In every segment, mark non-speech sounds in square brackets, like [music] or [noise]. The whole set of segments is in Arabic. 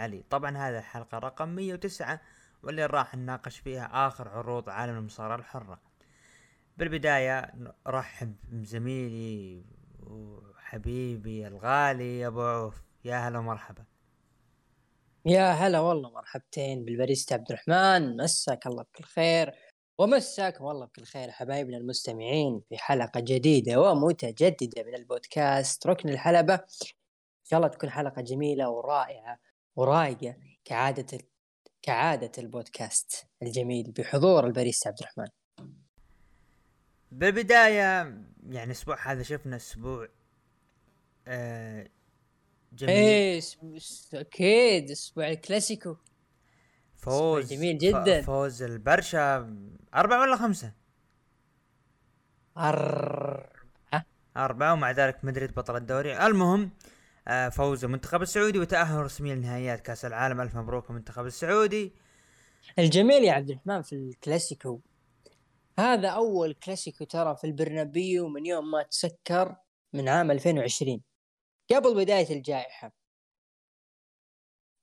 العلي طبعا هذه الحلقة رقم 109 واللي راح نناقش فيها آخر عروض عالم المصارعة الحرة. بالبداية أرحب بزميلي وحبيبي الغالي أبو عوف. يا هلا ومرحبا. يا هلا والله مرحبتين بالباريستا عبد الرحمن. مساك الله بكل خير. ومساكم والله بكل خير حبايبنا المستمعين في حلقة جديدة ومتجددة من البودكاست ركن الحلبة. إن شاء الله تكون حلقة جميلة ورائعة. ورايقة كعادة كعادة البودكاست الجميل بحضور الباريستا عبد الرحمن. بالبداية يعني الأسبوع هذا شفنا أسبوع آه جميل. إيه أكيد أسبوع الكلاسيكو. فوز جميل جدا. فوز البرشا أربعة ولا خمسة؟ أربعة. أربعة ومع ذلك مدريد بطل الدوري. المهم آه، فوز المنتخب السعودي وتأهل رسميا لنهائيات كأس العالم. ألف مبروك المنتخب السعودي. الجميل يا عبد الرحمن في الكلاسيكو. هذا أول كلاسيكو ترى في البرنابيو من يوم ما تسكر من عام 2020 قبل بداية الجائحة.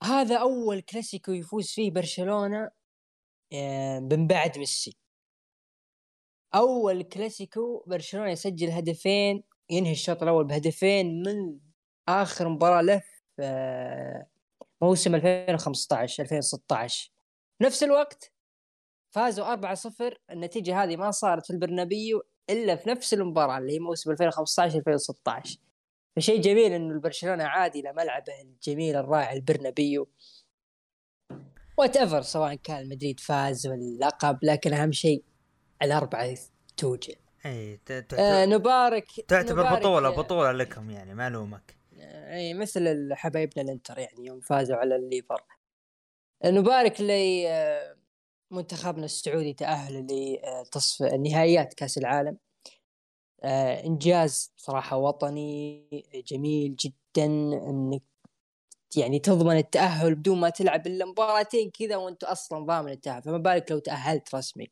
هذا أول كلاسيكو يفوز فيه برشلونة آه، من بعد ميسي. أول كلاسيكو برشلونة يسجل هدفين ينهي الشوط الأول بهدفين من آخر مباراة له في آه، موسم 2015 2016 نفس الوقت فازوا 4-0 النتيجة هذه ما صارت في البرنابيو إلا في نفس المباراة اللي هي موسم 2015 2016 فشيء جميل إنه البرشلونة عاد إلى ملعبه الجميل الرائع البرنابيو. whatever سواء كان مدريد فاز واللقب لكن أهم شيء الأربعة توجد اي آه نبارك تعتبر نبارك بطولة بطولة لكم يعني ما الومك إي مثل حبايبنا الإنتر يعني يوم فازوا على الليفر. نبارك لي آه، السعودي تأهل لتصف نهائيات كأس العالم. آه إنجاز صراحة وطني جميل جدا إنك يعني تضمن التأهل بدون ما تلعب الا مباراتين كذا وأنت أصلا ضامن التأهل. فما بالك لو تأهلت رسمي.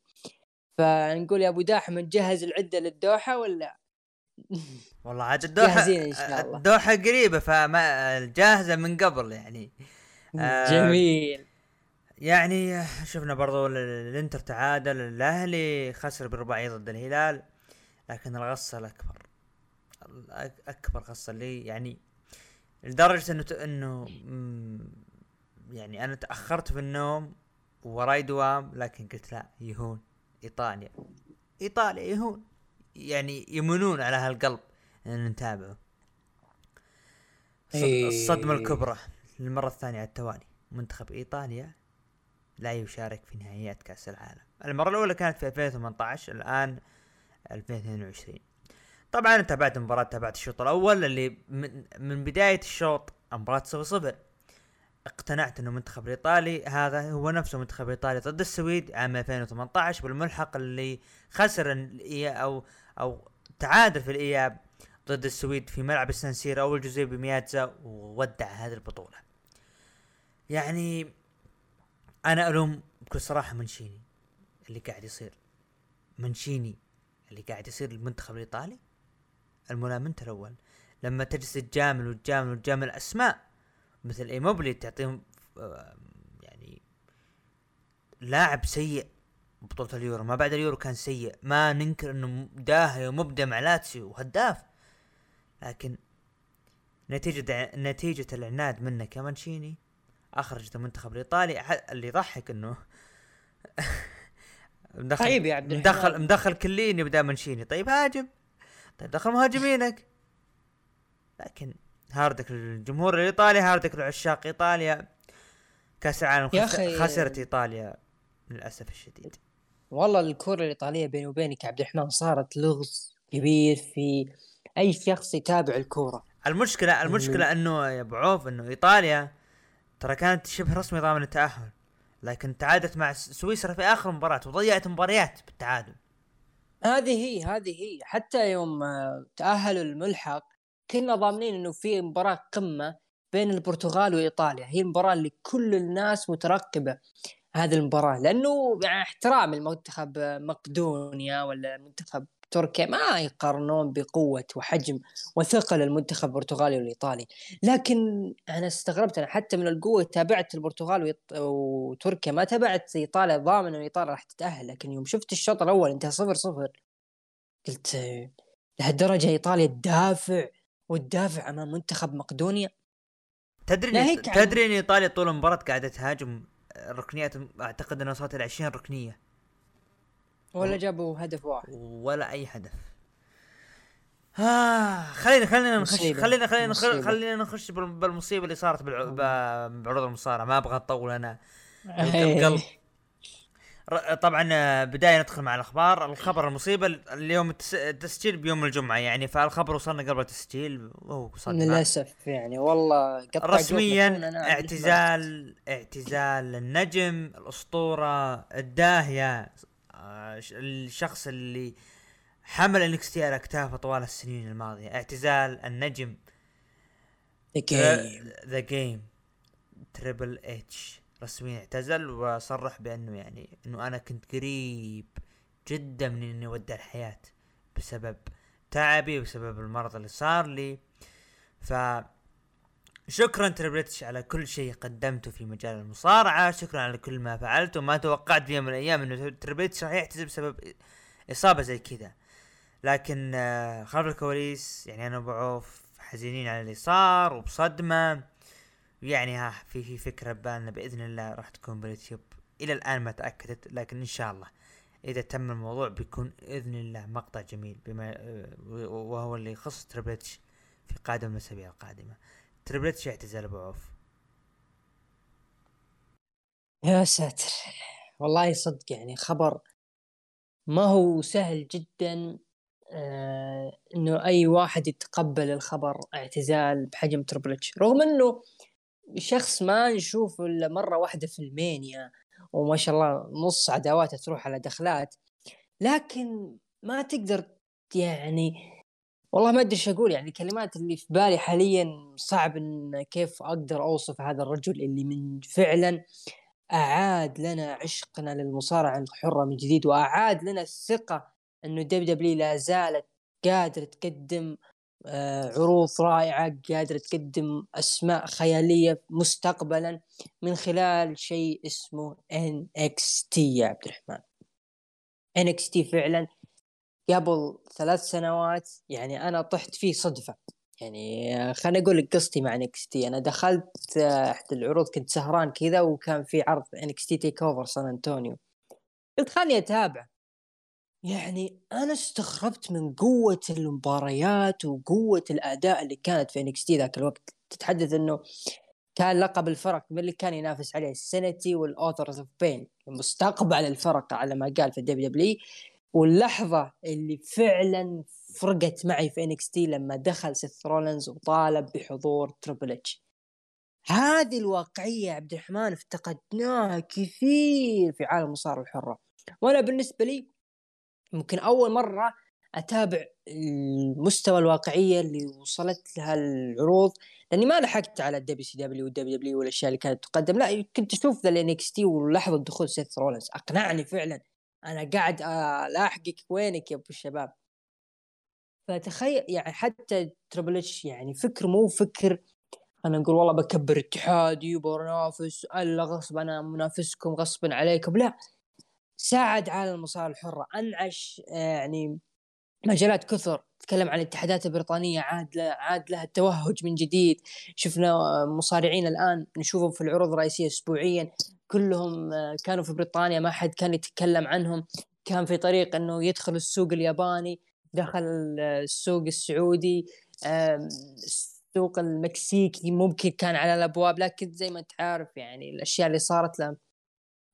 فنقول يا أبو داحم نجهز العدة للدوحة ولا؟ [laughs] والله عاد الدوحة إن شاء الله. الدوحة قريبة فما جاهزه من قبل يعني. آه جميل. يعني شفنا برضو الإنتر تعادل الأهلي خسر برباعي ضد الهلال لكن الغصة الأكبر أكبر غصة اللي يعني لدرجة إنه إنه يعني أنا تأخرت في النوم وراي دوام لكن قلت لا يهون إيطاليا. إيطاليا يهون يعني يمنون على هالقلب. إن نتابعه. إيه. الصدمة الكبرى للمرة الثانية على التوالي. منتخب إيطاليا لا يشارك في نهائيات كأس العالم. المرة الأولى كانت في 2018 الآن 2022 طبعا تابعت المباراة تابعت الشوط الأول اللي من, من بداية الشوط المباراة صفر صفر. اقتنعت إنه المنتخب الإيطالي هذا هو نفسه المنتخب الايطالي ضد السويد عام 2018 بالملحق اللي خسر أو أو تعادل في الإياب ضد السويد في ملعب السانسيرو أو الجوزيبي مياتزا وودع هذه البطولة. يعني أنا ألوم بكل صراحة منشيني اللي قاعد يصير. منشيني اللي قاعد يصير المنتخب الإيطالي. الملام انت الأول لما تجلس تجامل وتجامل وتجامل اسماء مثل ايموبلي تعطيهم آه، يعني لاعب سيء بطولة اليورو. ما بعد اليورو كان سيء. ما ننكر إنه داهي ومبدع مع لاتسيو وهداف. لكن نتيجة نتيجة العناد منك يا مانشيني أخرجت المنتخب الإيطالي اللي يضحك إنه [laughs] مدخل طيب يا مدخل مدخل كيليني بدا مانشيني طيب هاجم. طيب دخل مهاجمينك. لكن هاردك للجمهور الإيطالي هاردك لعشاق إيطاليا. كأس العالم خسرت إيطاليا للأسف الشديد. والله الكرة الإيطالية بيني وبينك عبد الرحمن صارت لغز كبير في أي شخص يتابع الكورة. المشكلة المشكلة إنه يا أبو عوف إنه إيطاليا ترى كانت شبه رسمي ضامن التأهل. لكن تعادلت مع سويسرا في آخر مباراة وضيعت مباريات بالتعادل. هذه هي هذه هي. حتى يوم تاهلوا الملحق كنا ضامنين إنه في مباراة قمة بين البرتغال وإيطاليا. هي المباراة اللي كل الناس مترقبة هذه المباراة. لأنه يعني احترام المنتخب مقدونيا ولا منتخب تركيا ما يقارنون بقوة وحجم وثقل المنتخب البرتغالي والإيطالي. لكن أنا استغربت أنا حتى من القوة تابعت البرتغال. وتركيا ما تابعت إيطاليا ضامن أن إيطاليا راح تتأهل. لكن يوم شفت الشوط الأول انتهى صفر صفر قلت لهالدرجة إيطاليا تدافع وتدافع أمام منتخب مقدونيا. تدري تدري إن إيطاليا طول المباراة قاعدة تهاجم ركنيات أعتقد إنها وصلت إلى 20 ركنية. ولا جابوا هدف واحد؟ ولا أي هدف. آه خلينا خلينا نخش خلينا خلينا نخش خلينا نخش بالمصيبة اللي صارت بعروض المصارعة. ما أبغى أطول أنا. [laughs] طبعا آه، بداية ندخل مع الأخبار. الخبر المصيبة اليوم التسجيل بيوم الجمعة. يعني فالخبر وصلنا قبل التسجيل. وهو صدمه للأسف يعني والله رسميا اعتزال اعتزال النجم الأسطورة الداهية. الشخص اللي حمل NXT على اكتافه طوال السنين الماضية. اعتزال النجم. The Game The Game Triple H رسميا اعتزل وصرح بأنه يعني إنه أنا كنت قريب جدا من إني أودع الحياة بسبب تعبي وبسبب المرض اللي صار لي. ف شكرا Triple H على كل شيء قدمته في مجال المصارعة. شكرا على كل ما فعلته. ما توقعت في يوم من الأيام إنه Triple H راح يعتزل بسبب إصابة زي كذا. لكن آه، خلف الكواليس يعني أنا وأبو عوف حزينين على اللي صار وبصدمة. يعني ها في في فكرة ببالنا بإذن الله راح تكون باليوتيوب. إلى الآن ما تأكدت لكن إن شاء الله إذا تم الموضوع بيكون بإذن الله مقطع جميل بما وهو اللي يخص Triple H في قادم الاسابيع القادمة. Triple H يعتزل أبو عوف؟ يا ساتر. والله صدق يعني خبر ما هو سهل جدا آه إنه أي واحد يتقبل الخبر اعتزال بحجم Triple H رغم إنه شخص ما نشوف إلا مرة واحدة في المانيا وما شاء الله نص عداواته تروح على دخلات لكن ما تقدر يعني والله ما أدري إيش أقول يعني الكلمات اللي في بالي حاليا صعب إن كيف أقدر أوصف هذا الرجل اللي من فعلا أعاد لنا عشقنا للمصارعة الحرة من جديد وأعاد لنا الثقة إنه دب دبليو لا زالت قادرة تقدم آه، عروض رائعة قادرة تقدم أسماء خيالية مستقبلا من خلال شيء اسمه NXT يا عبد الرحمن. NXT فعلا قبل ثلاث سنوات يعني أنا طحت فيه صدفة. يعني خليني أقول لك قصتي مع NXT أنا دخلت آه، أحد العروض كنت سهران كذا وكان في عرض NXT تيك أوفر سان أنطونيو قلت خلني أتابع. يعني أنا استغربت من قوة المباريات وقوة الأداء اللي كانت في NXT ذاك الوقت. تتحدث إنه كان لقب الفرق من اللي كان ينافس عليه ال Sanity وال Authors of Pain مستقبل الفرق على ما قال في ال WWE واللحظة اللي فعلا فرقت معي في NXT لما دخل سيث رولنز وطالب بحضور Triple H. هذه الواقعية عبد الرحمن افتقدناها كثير في عالم المصارعه الحرة. وأنا بالنسبة لي ممكن أول مرة أتابع المستوى الواقعية اللي وصلت لها العروض لأني ما لحقت على الدبليو سي دبليو والدبليو دبليو والأشياء اللي كانت تقدم. لا كنت أشوف ذا ال NXT ولحظة دخول سيث رولنز أقنعني فعلا أنا قاعد ألاحقك وينك يا أبو الشباب. فتخيل يعني حتى Triple H يعني فكر مو فكر أنا نقول والله بكبر اتحادي وبنافس ألا غصب أنا منافسكم غصبا عليكم. لا ساعد عالم المصارعه الحرة. أنعش يعني مجالات كثر. تكلم عن الاتحادات البريطانية عاد عاد لها التوهج من جديد. شفنا مصارعين الآن نشوفهم في العروض الرئيسية اسبوعيا. كلهم آه، كانوا في بريطانيا ما حد كان يتكلم عنهم. كان في طريق إنه يدخل السوق الياباني دخل السوق السعودي السوق المكسيكي ممكن كان على الأبواب لكن زي ما أنت عارف يعني الأشياء اللي صارت له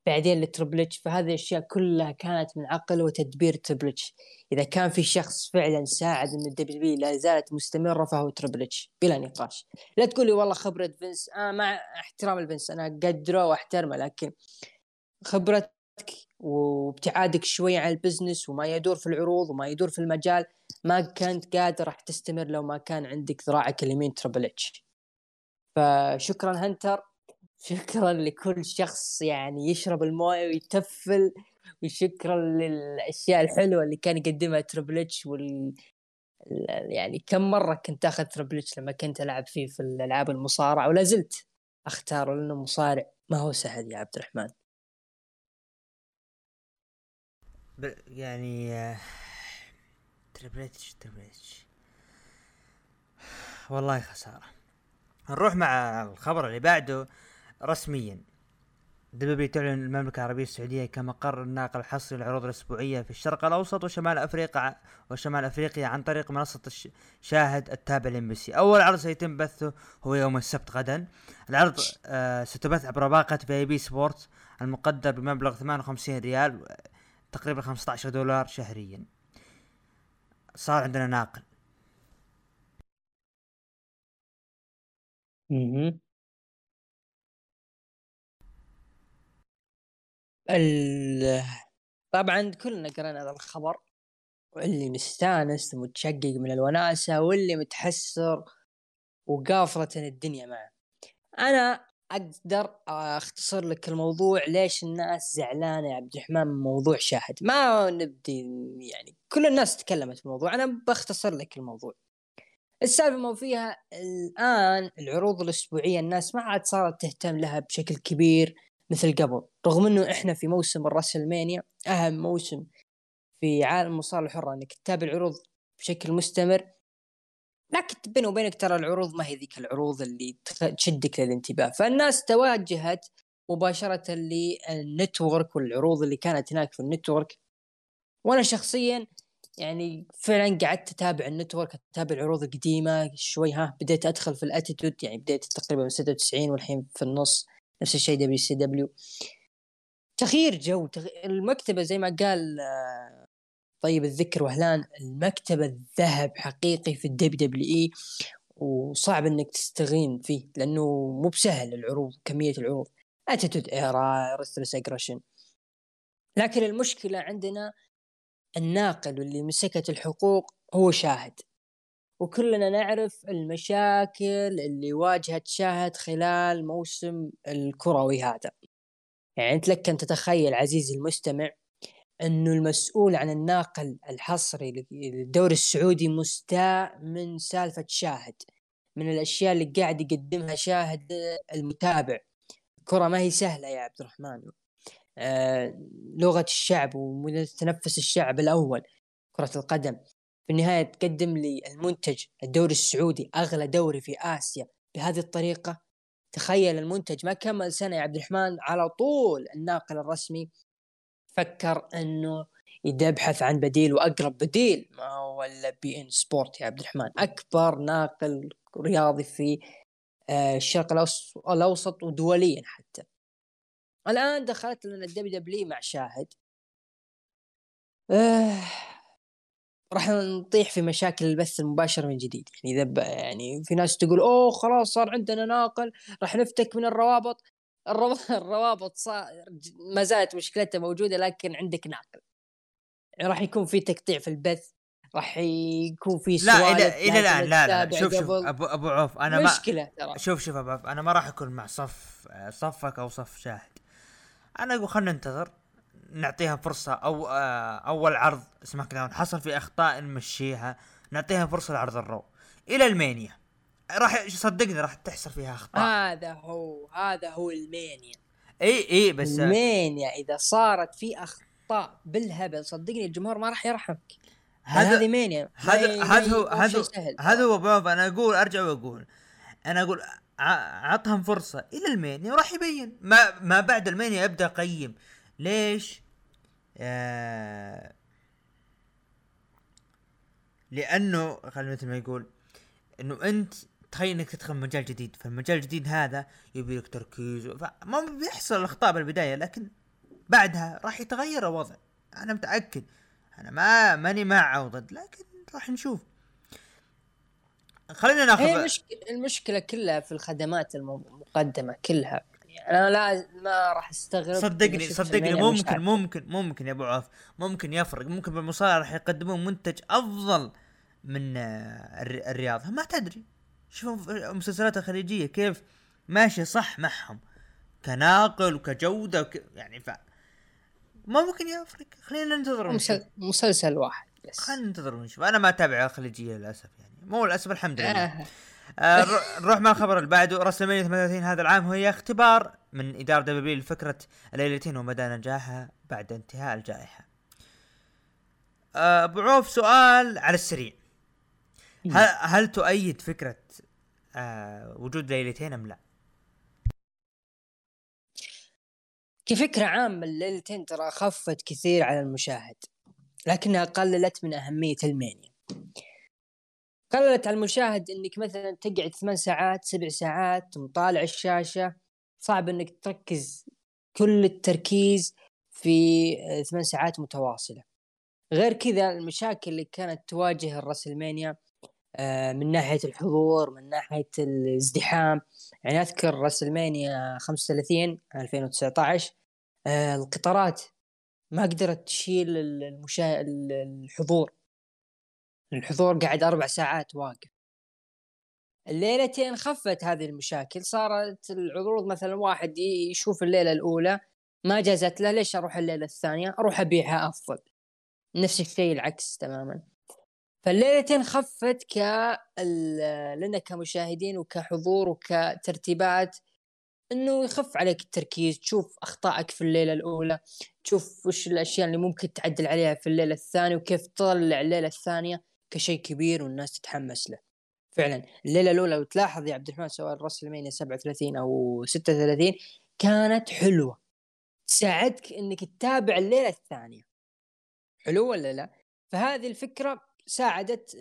بعدين ل Triple H فهذه الأشياء كلها كانت من عقل وتدبير Triple H إذا كان في شخص فعلا ساعد إن ال WWE لا زالت مستمرة فهو Triple H بلا نقاش. لا تقول لي والله خبرة فينس آه مع احترام الفينس أنا اقدره وأحترمه لكن خبرتك وابتعادك شوي عن ال business وما يدور في العروض وما يدور في المجال ما كنت قادر راح تستمر لو ما كان عندك ذراعك اليمين Triple H. فشكرا هنتر. شكرا لكل شخص يعني يشرب الموية ويتفل وشكرا للأشياء الحلوة اللي كان يقدمها Triple H وال يعني كم مرة كنت أخذ Triple H لما كنت ألعب فيه في الألعاب المصارعة ولا زلت اختاره لأنه مصارع؟ ما هو سهل يا عبد الرحمن. يعني Triple H Triple H والله خسارة. نروح مع الخبر اللي بعده. رسميا WWE تعلن المملكة العربية السعودية كمقر الناقل الحصري للعروض الأسبوعية في الشرق الأوسط وشمال أفريقيا وشمال أفريقيا عن طريق منصة شاهد التابع ل MBC. أول عرض سيتم بثه هو يوم السبت غدا. العرض آه ستبث عبر باقة VIP Sport المقدر بمبلغ 58 ريال تقريبا 15 دولار شهريا. صار عندنا ناقل. ال... طبعا كلنا قرينا هذا الخبر واللي مستانس ومتشقق من الوناسة واللي متحسر وقافرة الدنيا معه. أنا أقدر أختصر لك الموضوع ليش الناس زعلانة يا عبد الرحمن من موضوع شاهد. ما نبدي يعني كل الناس تكلمت في الموضوع أنا بختصر لك الموضوع. السالفة ما فيها الآن العروض الأسبوعية الناس ما عاد صارت تهتم لها بشكل كبير. مثل قبل. رغم إنه إحنا في موسم ال WrestleMania أهم موسم في عالم المصارعه الحرة إنك تتابع العروض بشكل مستمر. لكن بيني وبينك ترى العروض ما هي ذيك العروض اللي تشدك للانتباه. فالناس توجهت مباشرة لل Network والعروض اللي كانت هناك في ال Network. وأنا شخصيا يعني فعلا قعدت أتابع ال Network أتابع العروض القديمة شوي ها بديت أدخل في ال Attitude يعني بديت تقريبا من 96 والحين في النص. نفس الشيء WCW تغيير جو تغ... المكتبة زي ما قال آه، طيب الذكر وهلان المكتبة الذهب حقيقي في ال WWE وصعب إنك تستغين فيه لأنه مو بسهل العروض كمية العروض. Attitude Era Ruthless Aggression لكن المشكلة عندنا الناقل واللي مسكت الحقوق هو شاهد. وكلنا نعرف المشاكل اللي واجهت شاهد خلال موسم الكروي هذا. يعني أنت لك ان تتخيل عزيزي المستمع إنه المسؤول عن الناقل الحصري للدوري السعودي مستاء من سالفة شاهد من الأشياء اللي قاعد يقدمها شاهد المتابع. الكرة ما هي سهلة يا عبد الرحمن. آه لغة الشعب ومتنفس الشعب الأول كرة القدم. في النهاية تقدم لي المنتج الدوري السعودي أغلى دوري في آسيا. بهذه الطريقة تخيل المنتج ما كمل سنة يا عبد الرحمن على طول الناقل الرسمي فكر إنه يبحث عن بديل وأقرب بديل. ما هو إلا بي إن سبورت يا عبد الرحمن. أكبر ناقل رياضي في آه، الشرق الأوسط ودوليا حتى. الآن دخلت لنا ال WWE مع شاهد. آه راح نطيح في مشاكل البث المباشر من جديد. يعني إذا يعني في ناس تقول أوه خلاص صار عندنا ناقل راح نفتك من الروابط. [laughs] الروابط صار ما زالت مشكلتها موجودة لكن عندك ناقل. يعني راح يكون في تقطيع في البث راح يكون في لا إلى إلى الآن لا لا, لا. شوف شوف ابو أبو عوف أنا ما مشكلة ترى. شوف شوف أبو عوف أنا ما راح أكون مع صف صفك أو صف شاهد. أنا أقول خلينا ننتظر. نعطيها فرصة أو آه أول عرض SmackDown حصل في أخطاء نمشيها نعطيها فرصة لعرض ال Raw. إلى ال Mania. راح صدقني راح تحصل فيها أخطاء. هذا هو هذا هو ال Mania. إي إي بس ال Mania إذا صارت في أخطاء بالهبل صدقني الجمهور ما راح يرحمك هذا هذه مانيا هذا هذا هو هذا هذا هو بابا. أنا أقول أرجع وأقول. أنا أقول عطهم فرصة إلى ألمانيا وراح يبين. ما ما بعد ألمانيا ابدا اقيم ليش؟ آه لأنه خلينا مثل ما يقول إنه أنت تخيل انك تدخل مجال جديد. فالمجال الجديد هذا يبي لك تركيز ما بيحصل الأخطاء بالبداية لكن بعدها راح يتغير الوضع. أنا متأكد. أنا ما ماني مع أو ضد لكن راح نشوف. خلينا ناخذ هي المشكلة كلها في الخدمات المقدمة كلها. أنا لا ما راح أستغرب صدقني صدقني ممكن ممكن ممكن يا أبو عوف ممكن يفرق. ممكن بالمصارعه راح يقدمون منتج أفضل من آه، الرياضه ما تدري. شوف المسلسلات الخليجية كيف ماشيه صح معهم. كناقل وكجودة وك... يعني ف ما ممكن يفرق. خلينا ننتظر ونشوف. مسل- مسلسل واحد بس. خلينا ننتظر ونشوف. أنا ما أتابع خليجية للأسف يعني. مو للأسف الحمد لله. آه. آه، نر- نروح مع الخبر اللي بعده رسلمانيا 38 هذا العام وهي اختبار من إدارة دبليو لفكرة الليلتين ومدى نجاحها بعد انتهاء الجائحة. آه، أبو عوف سؤال على السريع هل, هل تؤيد فكرة آه وجود ليلتين أم لا؟ كفكرة عامة الليلتين ترى خفت كثير على المشاهد لكنها قللت من أهمية المانيا قللت على المشاهد إنك مثلا تقعد ثمان ساعات سبع ساعات مطالع الشاشة. صعب إنك تركز كل التركيز في آه، ثمان ساعات متواصلة. غير كذا المشاكل اللي كانت تواجه الرسلمانيا آه، من ناحية الحضور من ناحية الازدحام. يعني أذكر رسلمانيا 35 2019 آه، القطارات ما قدرت تشيل ال- المشا... ال- الحضور. الحضور قاعد أربع ساعات واقف. الليلتين خفت هذه المشاكل صارت العروض مثلا واحد يشوف الليلة الأولى ما جازت له ليش أروح الليلة الثانية؟ أروح أبيعها أفضل. نفس الشيء العكس تماما. فالليلتين خفت ك لنا كمشاهدين وكحضور وكترتيبات إنه يخف عليك التركيز تشوف أخطائك في الليلة الأولى تشوف وش الأشياء اللي ممكن تعدل عليها في الليلة الثانية وكيف تطلع الليلة الثانية. كشيء كبير والناس تتحمس له. فعلا. الليلة الأولى لو تلاحظ يا عبد الرحمن سواء راسلمانيا 37 أو 36 كانت حلوة. تساعدك إنك تتابع الليلة الثانية. حلو ولا لا؟ فهذه الفكرة ساعدت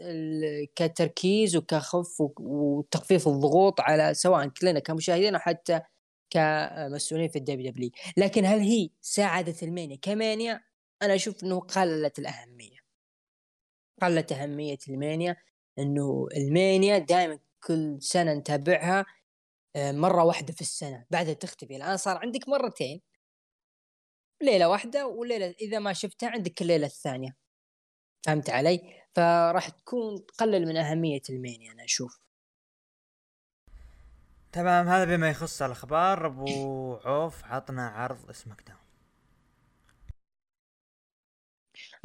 كتركيز وكخف وك- وتخفيف الضغوط على سواء كلنا كمشاهدين أو حتى كمسؤولين في ال WWE. لكن هل هي ساعدت ال Mania ك Mania؟ أنا أشوف إنه قللت الأهمية. قلت أهمية ال Mania إنه ال Mania دائما كل سنة نتابعها آه، مرة واحدة في السنة بعدها تختفي. الآن صار عندك مرتين ليلة واحدة وليلة إذا ما شفتها عندك الليلة الثانية. فهمت علي؟ فراح تكون تقلل من أهمية ال Mania أنا أشوف. تمام هذا بما يخص الأخبار. أبو عوف عطنا عرض SmackDown.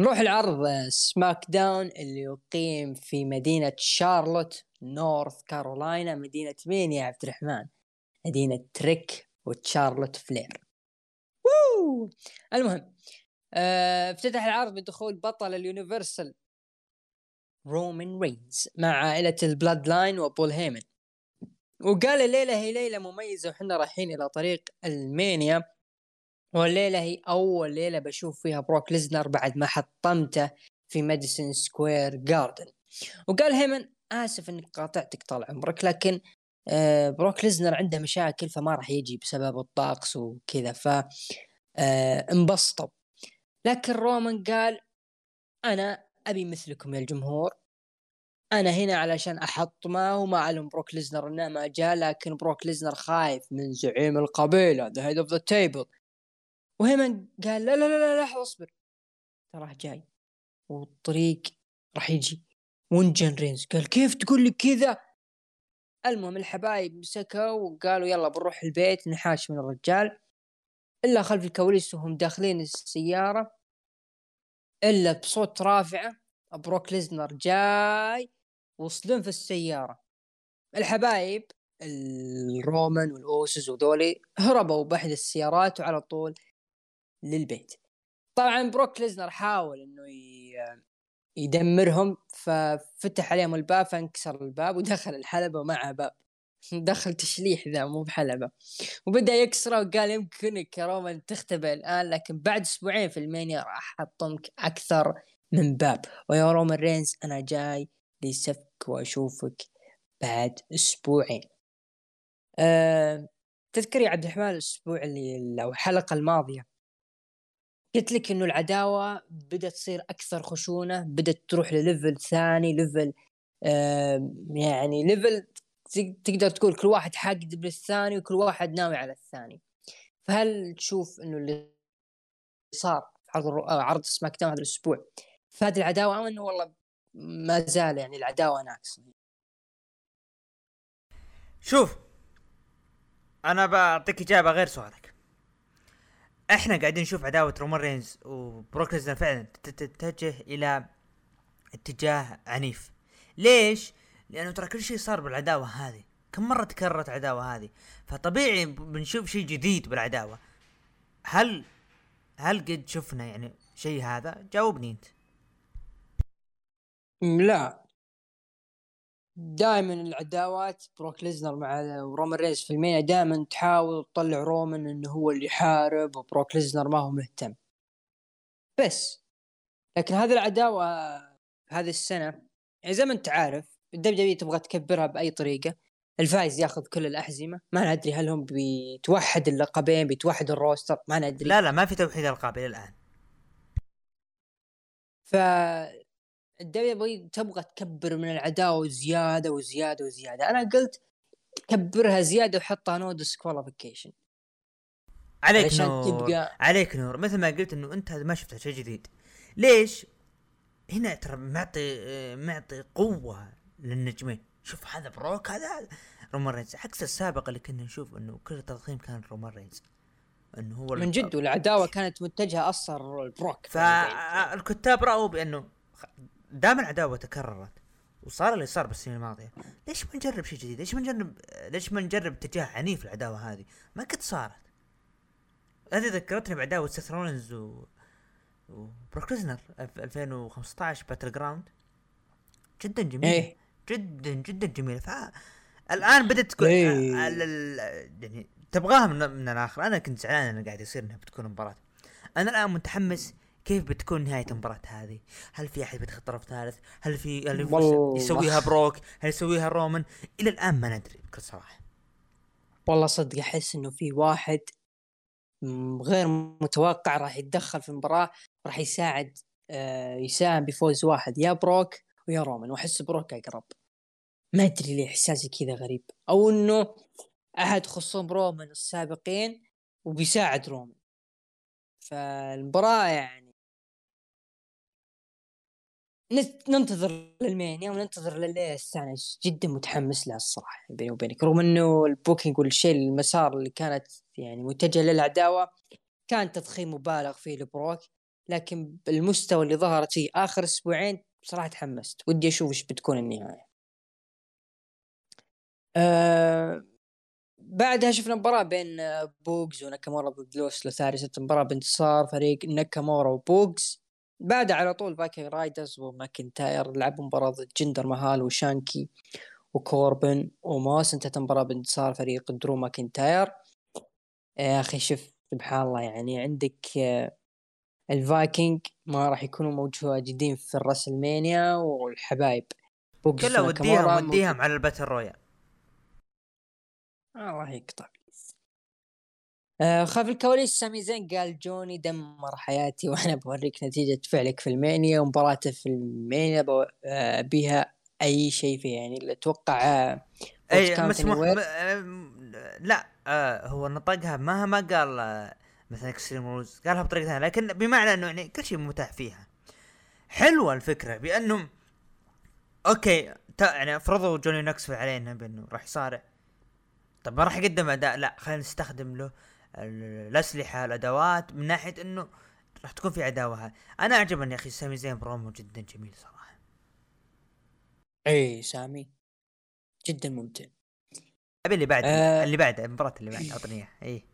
نروح العرض آه، SmackDown اللي يقيم في مدينة شارلوت نورث كارولاينا مدينة مين يا عبد الرحمن؟ مدينة ريك وتشارلوت فلير ووو! المهم آه، افتتح العرض بدخول بطل ال Universal رومان رينز مع عائلة ال Bloodline وبول هيمن وقال الليلة هي ليلة مميزة وحنا رايحين إلى طريق ال Mania والليلة هي أول ليلة بشوف فيها بروك ليزنر بعد ما حطمته في ماديسون سكوير جاردن. وقال هيمن آسف إنك قاطعتك طال عمرك لكن آه بروك ليزنر عنده مشاكل فما راح يجي بسبب الطقس وكذا ف آه انبسطوا. لكن رومان قال أنا أبي مثلكم يا الجمهور. أنا هنا علشان أحطمه وما علم بروك ليزنر إنه ما جاء لكن بروك ليزنر خايف من زعيم القبيلة the head of the table. وهيمن قال لا لا لا لا اصبر. تراه جاي. والطريق راح يجي. وانجن رينز. قال كيف تقول لي كذا؟ المهم الحبايب مسكوا وقالوا يلا بنروح البيت نحاش من الرجال. إلا خلف الكواليس وهم داخلين السيارة. إلا بصوت رافعة بروك ليزنر جاي وصلن في السيارة. الحبايب الرومان وال Usos وذولي هربوا باحد السيارات وعلى طول للبيت. طبعا بروك ليزنر حاول إنه ي- يدمرهم ففتح عليهم الباب فانكسر الباب ودخل الحلبة ومعه باب. [laughs] دخل تشليح ذا مو بحلبة. وبدأ يكسره وقال يمكنك يا رومان تختبئ الآن لكن بعد أسبوعين في ال Mania راح أحطمك أكثر من باب. ويا رومان رينز أنا جاي لسفك وأشوفك بعد أسبوعين. أه تذكر يا عبد الرحمن الأسبوع اللي أو الحلقة الماضية؟ قلت لك إنه العداوة بدأت تصير أكثر خشونة بدأت تروح ل level ثاني level يعني level تق- تقدر تقول كل واحد حاقد بالثاني وكل واحد ناوي على الثاني فهل تشوف إنه اللي صار عرض. آه، عرض SmackDown هذا الأسبوع فاد العداوة أو إنه والله ما زال يعني العداوة ناقصة شوف أنا بعطيك إجابة غير سؤالك إحنا قاعدين نشوف عداوة رومان رينز وبروك فعلا تتجه إلى اتجاه عنيف. ليش؟ لأنه ترى كل شيء صار بالعداوة هذه. كم مرة تكررت العداوه هذه؟ فطبيعي بنشوف شيء جديد بالعداوة. هل هل قد شفنا يعني شيء هذا؟ جاوبني أنت. لا دائما العداوات بروك ليزنر مع رومان رينز في ال Mania دائما تحاول تطلع رومان إنه هو اللي يحارب وبروك ليزنر ما هو مهتم. بس لكن هذه العداوة هذه السنة يعني زي ما أنت عارف الدب تبغى تكبرها بأي طريقة. الفايز ياخذ كل الأحزمة. ما ندري هل هم بيتوحد اللقبين بيتوحد ال roster ما ندري لا لا ما في توحيد القاب إلى الان ف الـ W تبغى تكبر من العداوة زياده وزيادة وزيادة. أنا قلت كبرها زيادة وحطها no disqualification عليك نور تبقى... عليك نور. مثل ما قلت إنه أنت ما شفت شيء جديد. ليش؟ هنا ترى معطي معطي قوة للنجمين. شوف هذا بروك هذا رومان رينز. عكس السابق اللي كنا نشوف إنه كل التضخيم كان رومان رينز. إنه هو من جد والعداوة كانت متجهة أصلا لبروك. فالكتاب راوا بأنه دام العداوه تكررت وصار اللي صار بالسنين الماضية. ليش ما نجرب شيء جديد؟ ليش ما نجرب ليش ما نجرب اتجاه عنيف العداوة هذه؟ ما قد صارت. هذه ذكرتني بعداوة سيث رولينز و وبروك ليزنر 2015 Battleground. جدا جميل. إيه؟ جدا جدا جميل. ف الآن بدات تكون إيه؟ يعني تبغاها من, من الآخر. أنا كنت زعلان انه قاعد يصير إنها بتكون مباراة. أنا الآن متحمس كيف بتكون نهاية المباراة هذه؟ هل في أحد بيدخل طرف ثالث؟ هل في هل يسويها بروك؟ هل يسويها رومان؟ إلى الآن ما ندري بكل صراحة. والله صدق أحس إنه في واحد غير متوقع راح يتدخل في المباراة راح يساعد آه يساهم بفوز واحد يا بروك ويا رومان وأحس بروك أقرب. ما أدري ليه إحساسي كذا غريب أو إنه أحد خصوم رومان السابقين وبيساعد رومان. فالمباراة يعني ننتظر للمانيا وننتظر لليله الثانية جدا متحمس لها الصراحة بيني وبينك. رغم إنه البوكينج والشيء المسار اللي كانت يعني متجهة للعداوة كان تضخيم مبالغ فيه لبروك لكن بالمستوى اللي ظهرت فيه آخر أسبوعين بصراحه تحمست. ودي أشوف إيش بتكون النهاية. أه بعدها شفنا مباراة بين بوغز وناكامورا ضد لوس لوثاري مباراة بانتصار فريق ناكامورا وبوغز. بعدها على طول فايكنج رايدرز وماكنتاير لعبوا مباراة ضد جندر مهال وشانكي وكوربن وموس انتهت المباراة بانتصار فريق درو ماكنتاير يا أخي شوف سبحان الله يعني عندك آه، الفايكنج ما راح يكونوا موجودين في الرسلمينيا والحبايب. كلها وديهم وديهم على ال battle royal الله يقطع. آه خلف الكواليس سامي زين قال جوني دمر حياتي [laughs] وأنا بوريك نتيجة فعلك في مانيا ومباراته في مانيا آه بها أي شيء فيه يعني أتوقع آه أي مسموح م... لا آه هو نطقها ما ما قال آه مثلا extreme rules قالها بطريقة ثانية لكن بمعنى إنه يعني كل شيء متاح فيها. حلوة الفكرة بأنهم okay يعني فرضوا جوني نوكسفيل علينا بإنه راح يصارع. طب ما راح يقدم أداء لا خلينا نستخدم له الأسلحة الأدوات من ناحية إنه راح تكون في عداوة. أنا عجبني يا أخي سامي زين برومو جدا جميل صراحة. إي سامي. جدا ممتع. أبي اللي بعد آه. اللي بعد المباراة اللي بعد اعطني اياها إي.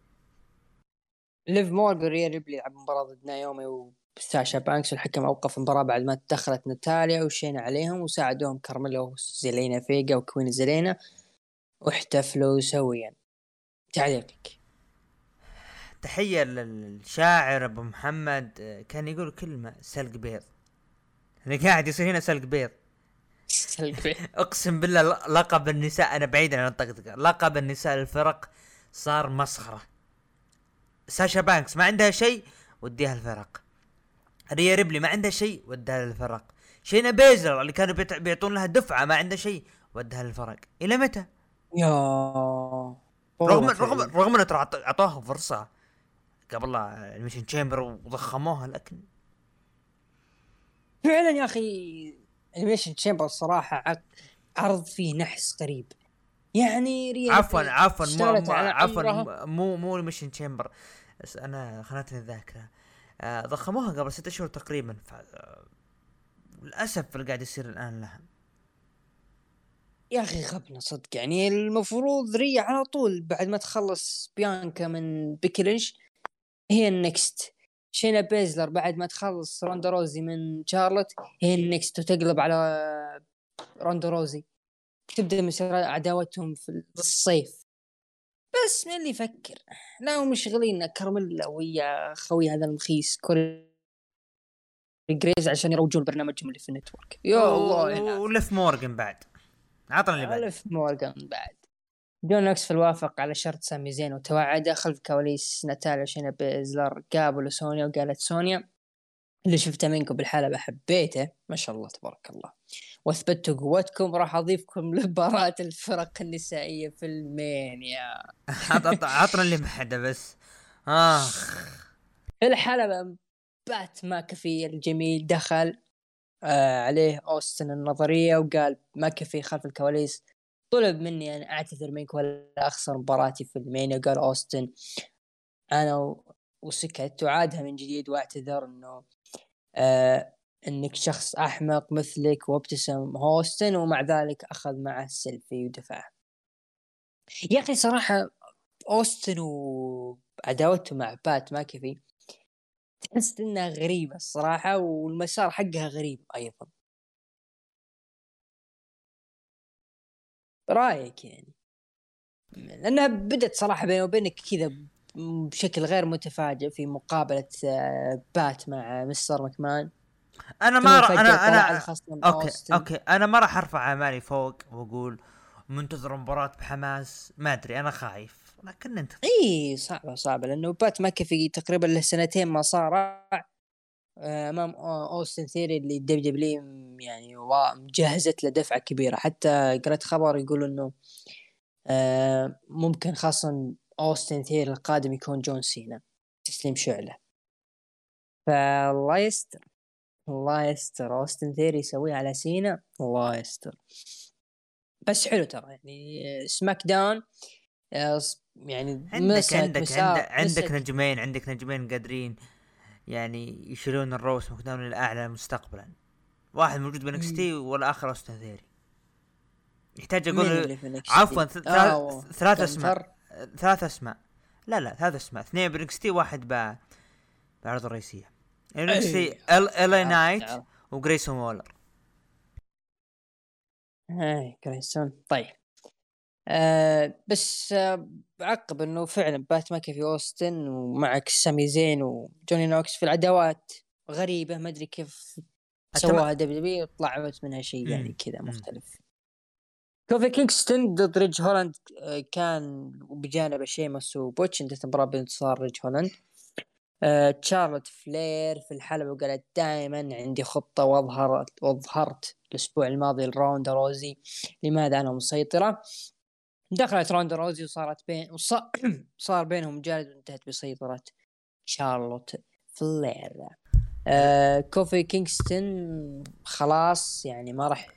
ليف مورجان ريا ريبلي لعب مباراة ضد نايومي وساشا بانكس والحكم أوقف المباراة بعد ما تدخلت ناتاليا وشينا عليهم وساعدوهم كارميلا وزيلينا فيجا و queen زيلينا واحتفلوا سويا. تعليقك تحية للشاعر أبو محمد كان يقول كلمة سلق بيض. اللي قاعد يصير هنا سلق بيض. سلق بيض. [laughs] أقسم بالله لقب النساء أنا بعيد عن الطقطقة. لقب النساء الفرق صار مسخرة. ساشا بانكس ما عندها شيء وديها الفرق. ريا ريبلي ما عندها شيء ودها للفرق. شينا بيزلر اللي كانوا بيعطون لها دفعة ما عندها شيء ودها للفرق. إلى متى؟ يا. رغم رغم رغم إنه ترى اعطوها فرصة. قبل الـ Elimination Chamber وضخموها لكن فعلا يا أخي الـ Elimination Chamber الصراحه عرض فيه نحس غريب يعني ريا عفوا عفوا مو عفوا. مو مو الـ Elimination Chamber أنا خانتني الذاكره آه، ضخموها قبل ستة شهور تقريبا ف للأسف اللي قاعد يصير الآن لها. يا أخي غبنا صدق. يعني المفروض ريا على طول بعد ما تخلص بيانكا من بيكي لينش هي ال next. شينا بيزلر بعد ما تخلص روندا راوزي من شارلوت هي ال next وتقلب على روندا راوزي. تبدأ مسيرة عداوتهم في الصيف. بس من اللي يفكر. لا مشغلين كارميلا ويا خوي هذا المخيس كوري جريفز عشان يروجون برنامجهم اللي في ال network. يا الله. وليف مورجن بعد. عطنا اللي بعد. ليف مورغان بعد. جون نوكسفيل وافق على شرط سامي زين وتوعد خلف كواليس ناتاليا وشينا بيزلر قابلوا سونيا وقالت سونيا اللي شفته منكم بالحلبة حبيته ما شاء الله تبارك الله. وأثبتوا قوتكم راح أضيفكم لمباراة الفرق النسائية في مانيا. عط- عط- عطنا اللي بعده بس. آخ. الحلبة بات ماكفي الجميل دخل آه عليه أوستن ثيوري وقال ماكفي خلف الكواليس طلب مني أن أعتذر منك ولا أخسر مباراتي في مانيا قال أوستن. أنا وسكت وعادها من جديد وأعتذر إنه آه إنك شخص أحمق مثلك وابتسم. أوستن ومع ذلك أخذ معه سيلفي ودفعه يا أخي صراحة أوستن وعداوته مع بات ماكفي تحس إنها غريبة الصراحة والمسار حقها غريب أيضا. رايك يعني؟ لأنها بدت صراحة بيني وبينك كذا بشكل غير متفاجئ في مقابلة آه، بات مع مستر مكمان أنا ما راح فجأة أنا أنا okay أوستن. okay. أنا ما راح أرفع أعمالي فوق وأقول منتظر مباراة بحماس. ما أدري أنا خايف. لكن أنت اي صعبة صعبة. لأنه بات ماكافي تقريبا له سنتين ما صارع. أمام أو- أوستن ثيوري اللي دب W يعني وا- جهزت له دفعة كبيرة. حتى قرأت خبر يقول إنه آه، ممكن خصم أوستن ثيري القادم يكون جون سينا. تسليم شعلة. فالله يستر الله يستر أوستن ثيري يسويه على سينا. الله يستر بس حلو ترى يعني آه، SmackDown آه، يعني عندك عندك عندك, عندك نجمين عندك نجمين قادرين. يعني يشيلون الروس داون للأعلى مستقبلا. واحد موجود بنكس تي والآخر اوستن ثيري يحتاج أقول؟ عفوا آه، ثلاث ثلاث أسماء. ثلاث أسماء. لا لا ثلاث أسماء. اثنين بنكس تي واحد ب بالعرض الرئيسية. بنكس تي أي. ال عرفت- نايت. وجريسون وولر. اي كريستون طيب. آه بس آه بعقب انه فعلا بات ماكفي أوستن ومعك سامي زين وجوني نوكس في العداوات غريبة ما أدري كيف سواها WWE طلعت منها شيء يعني. كذا. مختلف كوفي كينغستون ضد ريج هولاند آه، كان بجانب شيمس وبوتش انتهت المباراه بانتصار ريج هولاند آه، تشارلوت فلير في الحلبة وقالت دائما عندي خطة وأظهرت وأظهرت الأسبوع الماضي لروندا روزي لماذا أنا مسيطرة دخلت روندا روزي وصارت بين وص... [clears throat] صار بينهم جلد وانتهت بسيطرة شارلوت فلير. آه كوفي كينغستون خلاص يعني ما راح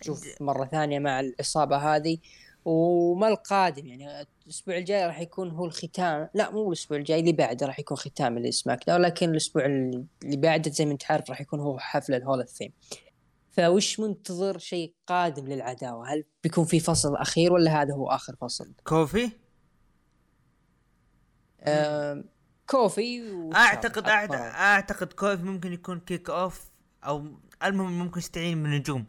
نشوف مرة ثانية مع الإصابة هذه. وما القادم يعني الأسبوع الجاي راح يكون هو الختام. لا مو الأسبوع الجاي اللي بعده راح يكون ختام ل SmackDown لكن الأسبوع اللي بعده زي ما أنت عارف راح يكون هو حفل ال Hall of Fame. فوش منتظر شيء قادم للعداوة؟ هل بيكون في فصل أخير ولا هذا هو آخر فصل؟ كوفي؟ كوفي أعتقد أعت- أكبر. أعتقد كوفي ممكن يكون kick off أو المهم ممكن يستعين من نجوم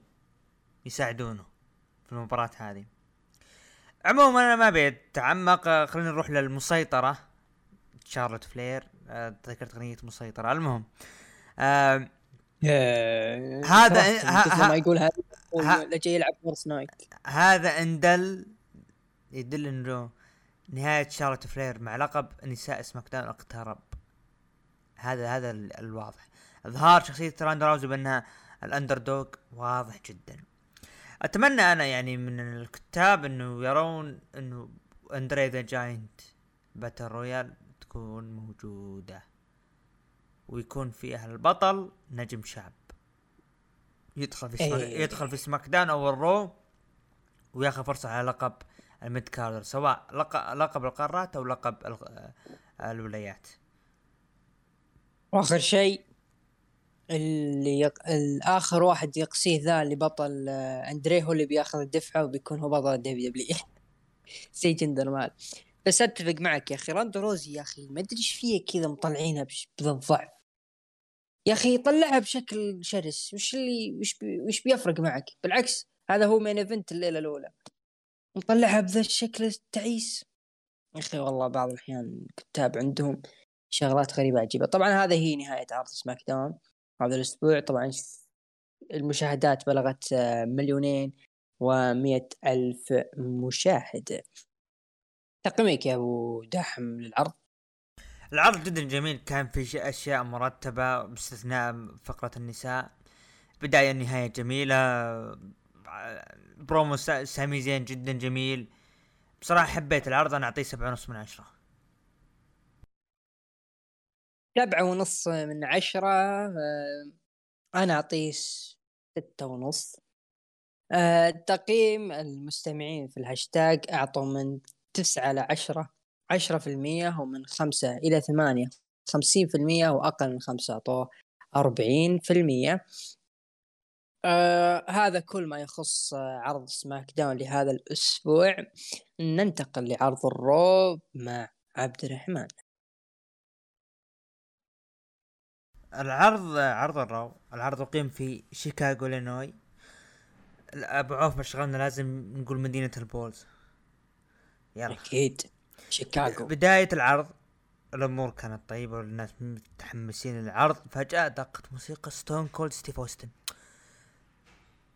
يساعدونه في المباراة هذه. عموما أنا ما أبي أتعمق خلينا نروح للمسيطرة. شارلوت فلير آه، تذكرت أغنية مسيطرة. المهم آه هذا- كرهت من ه- كثر ما يقول هذا جاي يلعب Fortnite هذا ان دل يدل انه نهاية شارلوت فلير مع لقب نساء SmackDown اقترب. هذا هذا ال- الواضح. إظهار شخصية راندا راوزي بأنها ال underdog واضح جدا. أتمنى أنا يعني من الكتاب إنه يرون إنه Andre the Giant Battle Royal تكون موجودة. ويكون فيها البطل نجم شاب. يدخل في سماك- إيه. يدخل في SmackDown أو ال Raw وياخذ فرصة على لقب ال mid-carder سواء لقب, لقب القارات أو لقب الولايات. وآخر شيء اللي يق... الآخر واحد يقصيه ذا اللي بطل آه، أندريه هو اللي بياخذ الدفعة وبيكون هو بطل WWE زي [laughs] جندر ماهل بس أتفق معك يا أخي راندو روزي يا أخي ما أدري إيش فيه كذا مطلعينها بضعف يا أخي طلعها بشكل شرس وش اللي وش بي... وش بيفرق معك؟ بالعكس هذا هو main event الليلة الأولى. مطلعها بذا الشكل التعيس. يا أخي والله بعض الأحيان كتاب عندهم شغلات غريبة عجيبة. طبعا هذا هي نهاية عرض SmackDown هذا الأسبوع. طبعا المشاهدات بلغت مليونين ومئة ألف مشاهد. تقييمك يا أبو داحم للعرض. العرض جدا جميل. كان في أشياء مرتبة باستثناء فقرة النساء. بداية نهايه جميلة. برومو سامي زين جدا جميل. بصراحة حبيت العرض. أنا أعطيه سبعة ونص من عشرة. سبعة ونص من عشرة. آه، أنا أعطيه ستة ونص. آه، تقييم المستمعين في الهاشتاج. أعطوا من تسعة لعشرة عشرة في المية ومن خمسة إلى ثمانية خمسين في المية وأقل من خمسة أعطوه أربعين في المية. آه هذا كل ما يخص عرض SmackDown لهذا الأسبوع. ننتقل لعرض ال Raw مع عبد الرحمن. العرض عرض ال Raw العرض أقيم في شيكاغو إلينوي أبو عوف مشغلنا لازم نقول مدينة ال Bulls. يلا. أكيد. شيكاغو. بداية العرض الأمور كانت طيبة والناس متحمسين للعرض. فجأة دقت موسيقى ستون كولد ستيف اوستن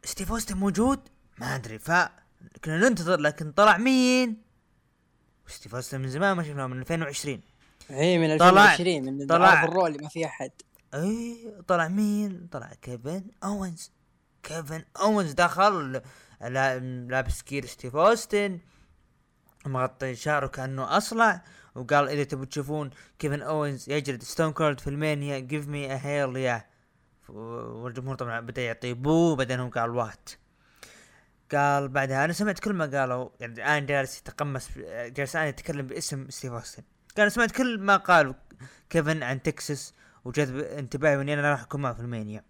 ستيف اوستن موجود؟ ما أدري. ف كنا ننتظر لكن طلع مين؟ ستيف اوستن من زمان ما شفناه من 2020 اي من 2020 من طلع. ال Raw اللي ما في أحد. اي طلع مين؟ طلع كيفن أوينز. كيفن أوينز دخل لابس gear ستيف اوستن مغطي شعره كأنه أصلع وقال إذا تبوا تشوفون كيفن أوينز يجلد ستون كولد في ال Mania give me a hell yeah. والجمهور طبعا بدأ يعطي boo بعدين هو قال what قال بعدها أنا سمعت كل ما قالوا يعني الان جالس يتقمص جالس الان يتكلم باسم ستيف أوستن. قال سمعت كل ما قال كيفن عن تكساس وجذب انتباهي اني أنا راح أكون معه في ال Mania.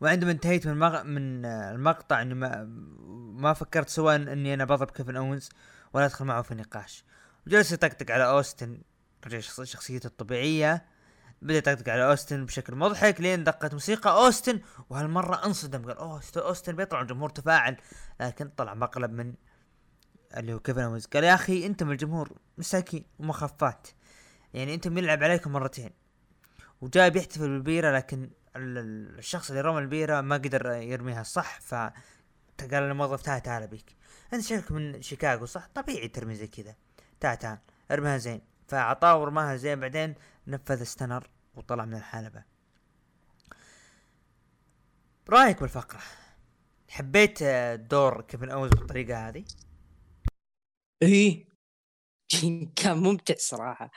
وعندما انتهيت من. من المقطع اني ما ما فكرت سواء إني أنا بضرب كيفن اونز ولا أدخل معه في نقاش. وجلس يطقطق على أوستن رجع شخصيته الطبيعية. بدأ يطقطق على أوستن بشكل مضحك لين دقت موسيقى أوستن وهالمرة انصدم قال أوه أوستن بيطلع الجمهور تفاعل. لكن طلع مقلب من اللي هو كيفن اوز قال يا أخي أنتم الجمهور مساكين ومخفات. يعني أنتم يلعب عليكم مرتين. وجاي بيحتفل بالبيرة لكن الشخص اللي رمى البيرة ما قدر يرميها صح؟ ف قال للموظف تعال تعال بيك. انت شكلك من شيكاغو صح؟ طبيعي ترمي زي كذا. تعال تعال ارميها زين. فاعطاه ورماها زين بعدين نفذ stunner وطلع من الحلبة. رأيك بالفقرة؟ حبيت دور كيفن أوينز بالطريقة هذه؟ إيه [laughs] كان ممتع صراحة.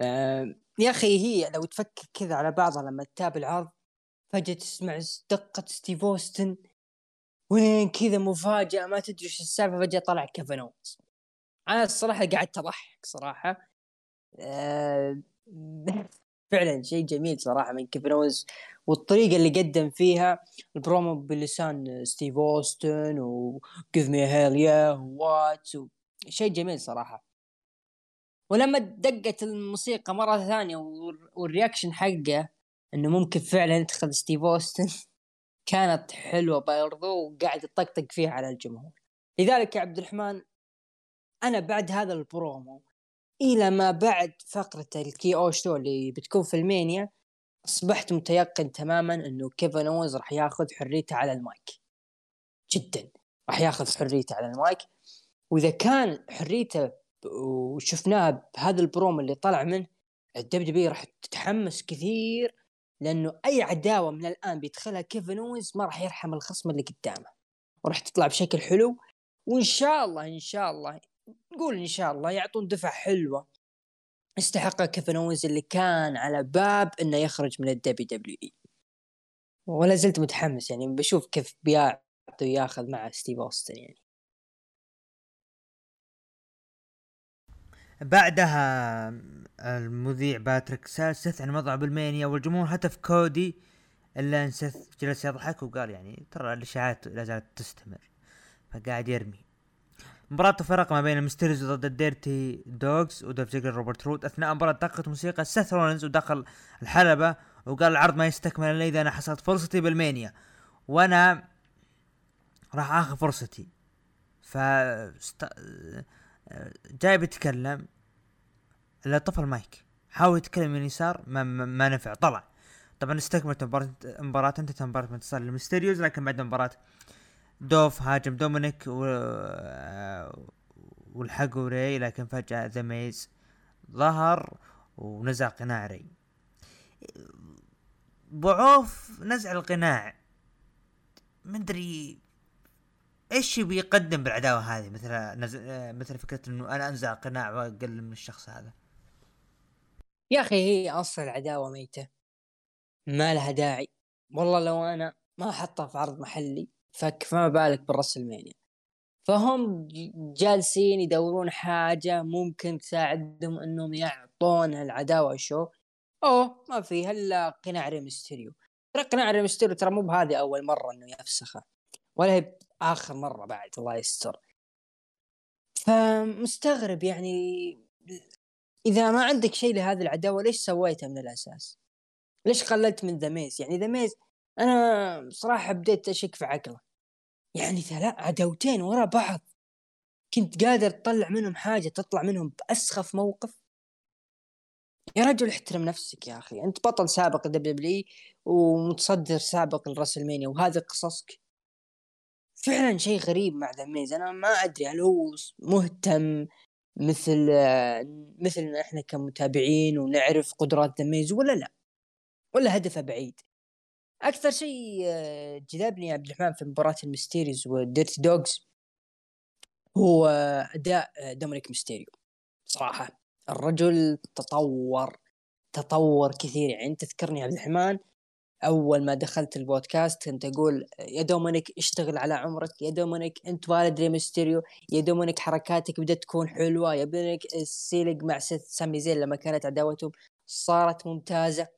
آه يا أخي هي لو تفكر كذا على بعضها لما تتابع العرض فجأة تسمع دقة ستيف أوستن وين كذا مفاجأة ما تدري إيش السالفة فجأة طلع كيفن أوينز أنا الصراحة قعدت أضحك صراحة. آه [laughs] فعلا شيء جميل صراحة من كيفن أوينز والطريقة اللي قدم فيها. البرومو بلسان ستيف أوستن و give me a hell yeah what شيء جميل صراحة. ولما دقت الموسيقى مرة ثانية وال reaction حقه إنه ممكن فعلا يدخل ستيف أوستن. [laughs] كانت حلوة برضو وقاعد يطقطق فيها على الجمهور. لذلك يا عبد الرحمن أنا بعد هذا البرومو إلى ما بعد فقرة ال KO show اللي بتكون في ال Mania أصبحت متيقن تماما إنه كيفن أوينز راح ياخذ حريته على المايك. جدا راح ياخذ حريته على المايك. وإذا كان حريته وشفناها بهذا البروم اللي طلع منه الدب دبي راح تتحمس كثير لأنه أي عداوة من الآن بيدخلها كيفن أوينز ما راح يرحم الخصم اللي قدامه وراح تطلع بشكل حلو وإن شاء الله إن شاء الله نقول إن شاء الله يعطون دفعة حلوة استحقها كيفن أوينز اللي كان على باب إنه يخرج من ال WWE. ولا زلت متحمس يعني بشوف كيف بيعطي وياخذ مع ستيف أوستن يعني. بعدها المذيع باتريك سيث عن وضعه بال Mania والجمهور هتف كودي إلا إن سيث جلس يضحك وقال يعني ترى الإشاعات لا زالت تستمر فقاعد يرمي. مباراة فرق ما بين المستيريوز ضد ال Dirty Dawgs ودولف زيجلر روبرت رود أثناء مباراة دقت موسيقى سيث رولينز ودخل الحلبة وقال العرض ما يستكمل إلا إذا أنا حصلت فرصتي بال Mania وأنا راح آخذ فرصتي. ف است... جاي بيتكلم الا طفى المايك حاول يتكلم من اليسار ما, ما, ما نفع. طلع. طبعا استكملت مباراة مباراة انتهت مباراة انتصار للمستيريوز لكن بعد مباراة دولف هاجم دومينيك و... والحقوا ري لكن فجأة ذا ميز ظهر ونزع قناع ري. ضعوف نزع القناع. مدري إيش يبي يقدم بالعداوة هذه مثل نز... مثل فكرة إنه أنا أنزع قناع وأقل من الشخص هذا. يا أخي هي أصلا العداوة ميتة. ما لها داعي. والله لو أنا ما احطها في عرض محلي فك فما بالك بالرسلمانيا. فهم جالسين يدورون حاجة ممكن تساعدهم إنهم يعطون العداوة شو؟ أوه ما في إلا قناع ري مستيريو. ترى قناع ري مستيريو ترى مو بهذه أول مرة إنه يفسخه. ولا هي آخر مرة بعد الله يستر. فمستغرب يعني إذا ما عندك شيء لهذه العداوة ليش سويتها من الأساس؟ ليش قللت من ذا ميز؟ يعني ذا ميز أنا صراحة بديت أشك في عقله. يعني ثلاث عداوتين ورا بعض. كنت قادر تطلع منهم حاجة تطلع منهم بأسخف موقف. يا رجل احترم نفسك يا أخي. أنت بطل سابق دبليو ومتصدر سابق الرسلمانيا وهذه قصصك. فعلا شيء غريب مع ذا ميز. أنا ما أدري هل هو مهتم؟ مثل مثلنا إحنا كمتابعين ونعرف قدرات ذا ميز ولا لا؟ ولا هدفه بعيد؟ أكثر شيء جذبني عبد الرحمن في مباراة الميستيريز و Dirty Dawgs هو أداء دومينيك ميستيريو. صراحة الرجل تطور تطور كثير. يعني تذكرني عبد الرحمن أول ما دخلت البودكاست كنت أقول يا دومينيك اشتغل على عمرك يا دومينيك أنت ولد ري مستيريو يا دومينيك حركاتك بدأت تكون حلوة يا دومينيك ال selling مع سامي زين لما كانت عداوتهم صارت ممتازة.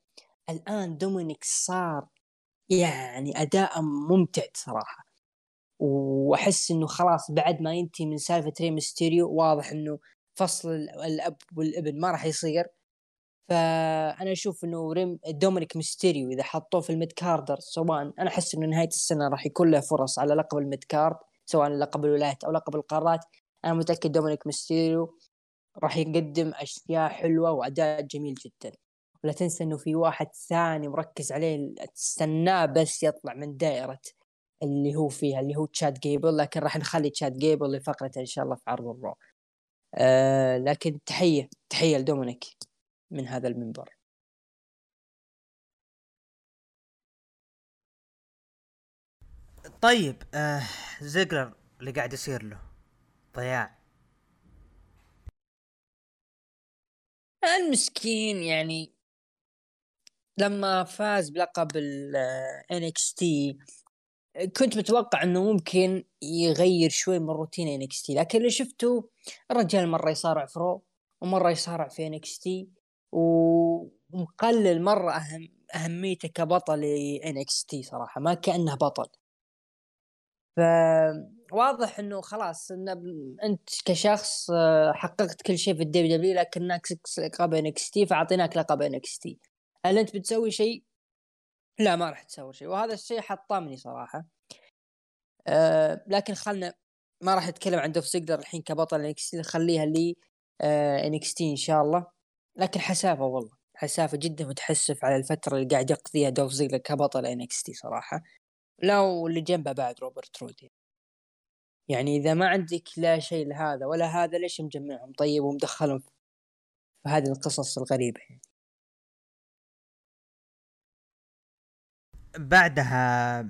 الآن دومينيك صار يعني أداء ممتع صراحة. وأحس إنه خلاص بعد ما ينتهي من سالفة ري ميستيريو واضح إنه فصل الأب والابن ما راح يصير. فأنا أشوف إنه ريم دومينيك ميستيريو إذا حطوه في ال mid carder سواء أنا أحس إنه نهاية السنة راح يكون له فرص على لقب ال mid card سواء لقب الولايات أو لقب القارات. أنا متأكد دومينيك ميستيريو راح يقدم أشياء حلوة وأداء جميل جدا. ولا تنسى إنه في واحد ثاني مركز عليه تستناه بس يطلع من دائرة اللي هو فيها اللي هو تشاد جيبل لكن راح نخلي تشاد جيبل لفقرته إن شاء الله في عرض الرو. آه لكن تحية تحية لدومينيك. من هذا المنبر. طيب آه زيجلر اللي قاعد يصير له ضياع. المسكين يعني لما فاز بلقب ال NXT كنت متوقع إنه ممكن يغير شوي من روتين NXT لكن اللي شفته الرجال مرة يصارع في Raw ومرة يصارع في NXT ومقلل مرة اهم أهميته كبطل NXT صراحة ما كأنه بطل. فواضح إنه خلاص إن أنت كشخص آه، حققت كل شيء في ال WW لكن ناقصك لقب NXT فأعطيناك لقب NXT هل أنت بتسوي شيء؟ لا ما راح تسوي شيء وهذا الشيء حطمني صراحة. أه لكن خلنا ما راح أتكلم عن دولف زيجلر الحين كبطل NXT خليها لي أه NXT إن شاء الله. لكن حسافة والله. حسافة جدا متحسف على الفترة اللي قاعد يقضيها دولف زيجلر كبطل NXT صراحة. لا واللي جنبه بعد روبرت رود. يعني إذا ما عندك لا شيء لهذا ولا هذا ليش مجمعهم طيب ومدخلهم في هذه القصص الغريبة؟ يعني. بعدها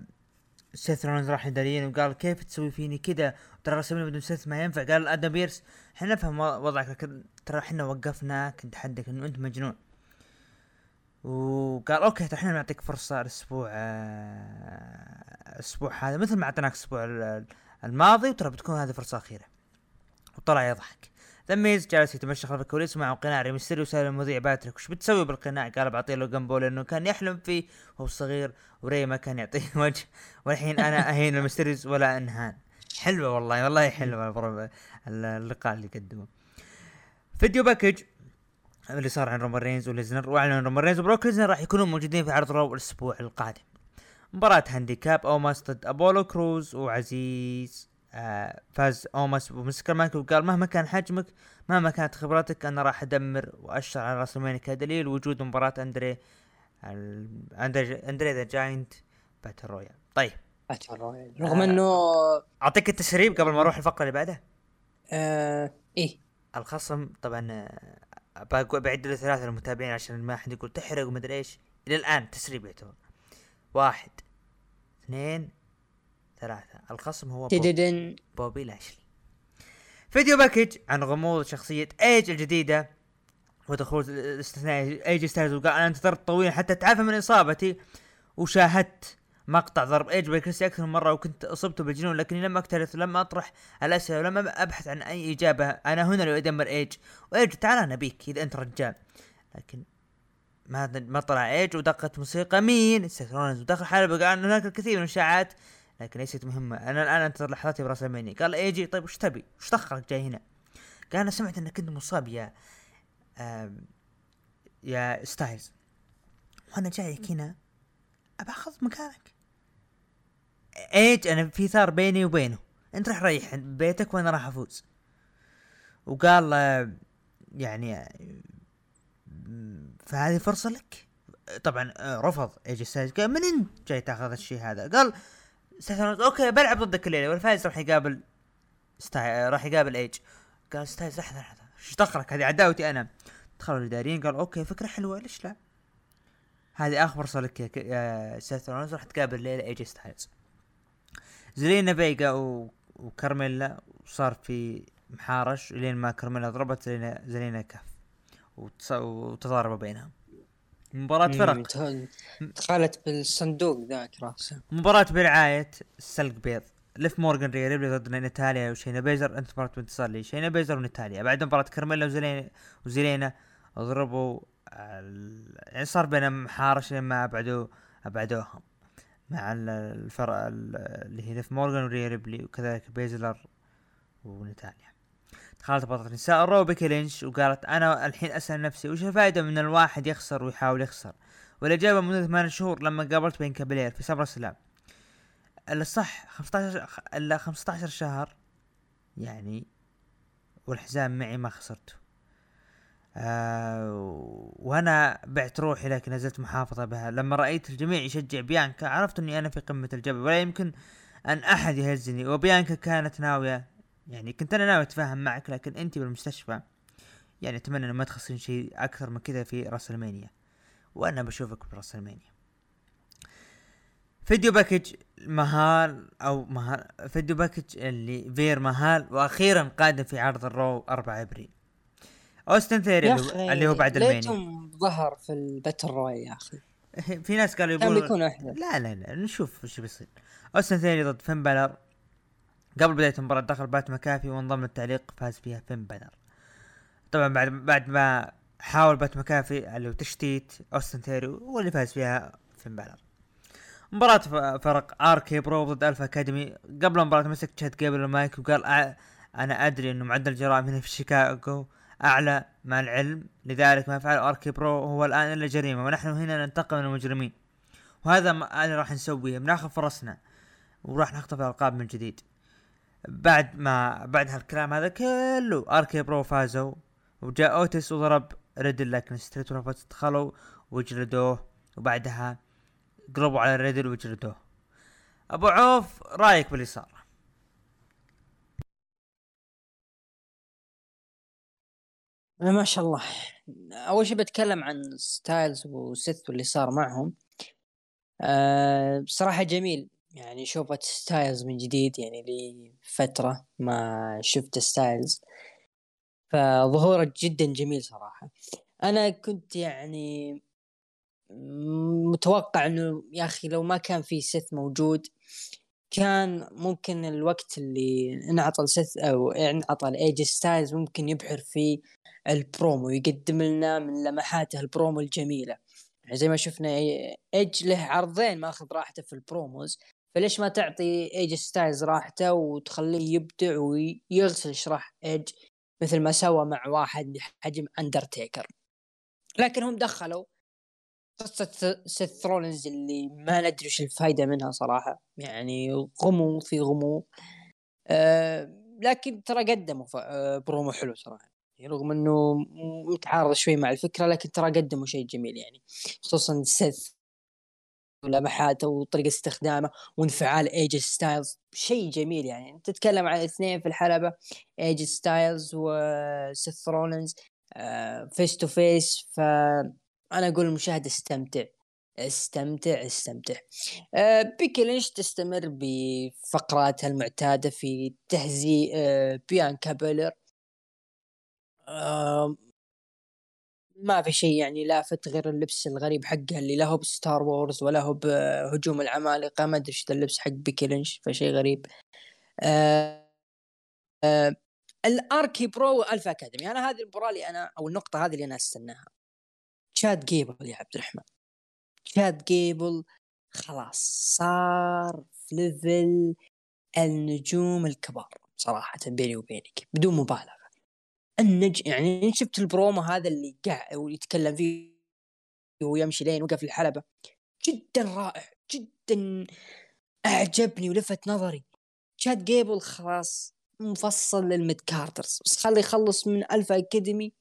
سيث رولينز راح للإداريين وقال كيف تسوي فيني كذا ترى رسمنا بدون سيث ما ينفع. قال أدم بيرس إحنا نفهم وضعك لكن ترى إحنا وقفناك نتحدك إنه أنت مجنون. وقال أوكي ترى إحنا نعطيك فرصة الأسبوع آه، الأسبوع هذا مثل ما أعطيناك الأسبوع الماضي وترى بتكون هذه فرصة أخيرة. وطلع يضحك. ذا ميز جالس يتمشى خلف الكواليس مع قناع ري مستيريو وسال المذيع باتريك. وش بتسوي بالقناع؟ قال بعطيه له جنبو لأنه كان يحلم فيه. وهو صغير وري ما كان يعطيه [laughs] وجه. والحين أنا أهين المستيريوز ولا أنهان. حلوة والله والله حلوة اللقاء اللي قدمه. video package اللي صار عن رومان رينز وليسنر وأعلن رومان رينز وبروك ليسنر راح يكونون موجودين في عرض Raw الأسبوع القادم. مباراة handicap اوماس ضد أبولو كروز وعزيز. آه فاز أوماس ومسك المايك وقال مهما كان حجمك مهما كانت خبرتك أنا راح أدمر وأشر على راسلمانيا كدليل وجود مباراة أندري أندري ذا جاينت battle royal. طيب. battle royal. رغم إنه أعطيك التسريب قبل ما أروح الفقرة اللي بعدها. آه إيه. الخصم طبعا آه، بعد له ثلاثة للمتابعين عشان ما حد يقول تحرق ومدري إيش. إلى الآن تسريب يعتبر. واحد اثنين ثلاثة. الخصم هو بوبي, بوبي لاشلي. video package عن غموض شخصية إيج الجديدة ودخول الاستثنائي إي جي ستايلز. وقال أنا انتظرت طويلا حتى اتعافى من إصابتي وشاهدت مقطع ضرب إيج بالكرسي أكثر من مرة وكنت اصبت بالجنون لكني لم أكترث لم أطرح الأسئلة ولم أبحث عن أي إجابة. أنا هنا لادمر إيج. وإيج تعال أنا بيك إذا أنت رجال. لكن ما ما طلع إيج ودقت موسيقى مين؟ سيث ودخل حلبة قال هناك الكثير من الإشاعات لكن ليست مهمة. أنا الآن أنتظر لحظاتي براسلمانيا قال إي جي طيب وش تبي؟ وش دخلك جاي هنا؟ قال أنا سمعت إنك كنت مصاب يا يا ستايلز. وأنا جايك هنا ابى أخذ مكانك. إيج أنا في ثار بيني وبينه. أنت راح ريح بيتك وأنا راح أفوز. وقال يعني فهذه فرصة لك؟ طبعا رفض إي جي ستايلز. قال من أنت جاي تاخذ الشيء هذا؟ قال ستايلز أوكي بلعب ضدك الليلة والفايز راح يقابل ستاي راح يقابل ايج قال ستايلز لحظة لحظة. إيش دخلك هذه؟ عداوتي أنا. دخلوا الإداريين قال أوكي فكرة حلوة ليش لا؟ هذه آخر فرصه لك يا سيث راح تقابل الليلة إي جي ستايلز. زلينا فيجا و... وكارميلا وصار في محارش لين ما كارميلا ضربت زلينا زلينا كف. وتص... وتضاربوا بينهم. مباراة فرق. دخلت بالصندوق ذاك راسه. مباراة برعاية سلق بيض. ليف مورجان ريا ريبلي ضد ناتاليا وشاينا بيزلر. انتهت مباراة بانتصار لي شاينا بيزلر وناتاليا بعد مباراة كارميلا وزلينا وزلينا ضربوا يعني صار بينهم محارش لين ما ابعدوا ابعدوهم مع الفرق اللي هي ليف مورغان وريا ريبلي وكذلك بيزلر ونتاليا. دخلت بطلة نساء Raw بيكي لينش وقالت أنا الحين أسأل نفسي وش الفائدة من الواحد يخسر ويحاول يخسر؟ والاجابه منذ ثمان شهور لما قابلت بين كابلير في سمر سلام الصح 15 الا 15 شهر يعني والحزام معي ما خسرته. آه وأنا بعت روحي لكن نزلت محافظة بها. لما رأيت الجميع يشجع بيانكا عرفت إني أنا في قمة الجبل ولا يمكن أن أحد يهزني. وبيانكا كانت ناوية يعني كنت أنا ناوي أتفاهم معك لكن أنت بالمستشفى يعني أتمنى إنه ما تخسرين شيء أكثر من كذا في راسلمانيا وأنا بشوفك براسلمانيا video package مهان أو مهان video package اللي فير مهان وأخيرا قادم في عرض ال Raw 4 أبريل. أوستن ثيوري اللي هو بعد ليتهم ظهر في ال battle royal يا أخي. [laughs] في ناس قالوا أحلى لا لا لا نشوف وش بيصير. أوستن ثيوري ضد فين بالر؟ قبل بداية المباراة دخل بات مكافي وانضم للتعليق فاز فيها فين بالر طبعا بعد بعد ما حاول بات مكافي هو تشتيت أوستن ثيوري هو اللي فاز فيها فين بالر مباراة فرق RK-Bro ضد ألفا أكاديمي. قبل المباراة مسك تشات قبل المايك وقال أنا أدري إنه معدل الجرائم هنا في شيكاغو أعلى مع العلم لذلك ما يفعله RK-Bro هو الآن إلا جريمة ونحن هنا ننتقم من المجرمين. وهذا ما اللي راح نسويه بناخذ فرصنا وراح نخطف الالقاب من جديد. بعد ما بعد هالكلام هذا كله RK-Bro فازوا وجاء اوتيس وضرب ريدل لكن Street Profits دخلوا وجلدوه وبعدها قلبوا على ريدل وجلدوه. أبو عوف رأيك باللي صار ما شاء الله. أول شيء بتكلم عن ستايلز وسيث واللي صار معهم. أه بصراحة جميل. يعني شوفت ستايلز من جديد يعني لي فترة ما شفت ستايلز فظهوره جدا جميل صراحة. أنا كنت يعني متوقع إنه يا أخي لو ما كان في سيث موجود كان ممكن الوقت اللي انعطى لسيث أو انعطى لاي جي ستايلز ممكن يبحر في البرومو يقدم لنا من لمحاته البرومو الجميلة. يعني زي ما شفنا أيج له عرضين ماخذ راحته في ال promos. فليش ما تعطي اي جي ستايلز راحته وتخليه يبدع ويغسل شراع ايج مثل ما سوى مع واحد بحجم اندرتيكر لكن هم دخلوا قصة سيث رولينز اللي ما ندري وش الفايدة منها صراحة. يعني غموض في غموض. أه لكن ترى قدموا أه برومو حلو صراحة. يعني رغم إنه متعارض شوي مع الفكرة لكن ترى قدموا شيء جميل يعني. خصوصا سيث ولمحاته وطريقة استخدامه وانفعال اي جي ستايلز شيء جميل يعني. تتكلم عن اثنين في الحلبة اي جي ستايلز وسيث رولينز face to face ف أنا أقول المشاهد استمتع استمتع استمتع. آه بيكي لينش تستمر بفقراتها المعتادة في تهزيء آه بيانكا بيلير. ما في شيء يعني لافت غير اللبس الغريب حقها اللي لا هو بستار وورز ولا هو بهجوم العمالقة ما أدري اللبس حق بيكي لينش فشيء غريب. آه آه الار كي برو والفا أكاديمي. أنا هذه المباراه اللي أنا أو النقطة هذه اللي أنا أستناها. تشاد جيبل يا عبد الرحمن. تشاد جيبل خلاص صار في level النجوم الكبار صراحة بيني وبينك بدون مبالغة. النج يعني شفت البرومو هذا اللي قاعد ويتكلم فيه ويمشي لين وقف الحلبة جدا رائع جدا أعجبني ولفت نظري. تشاد جيبل خلاص مفصل لل mid-carders بس خلي يخلص من الفا اكاديمي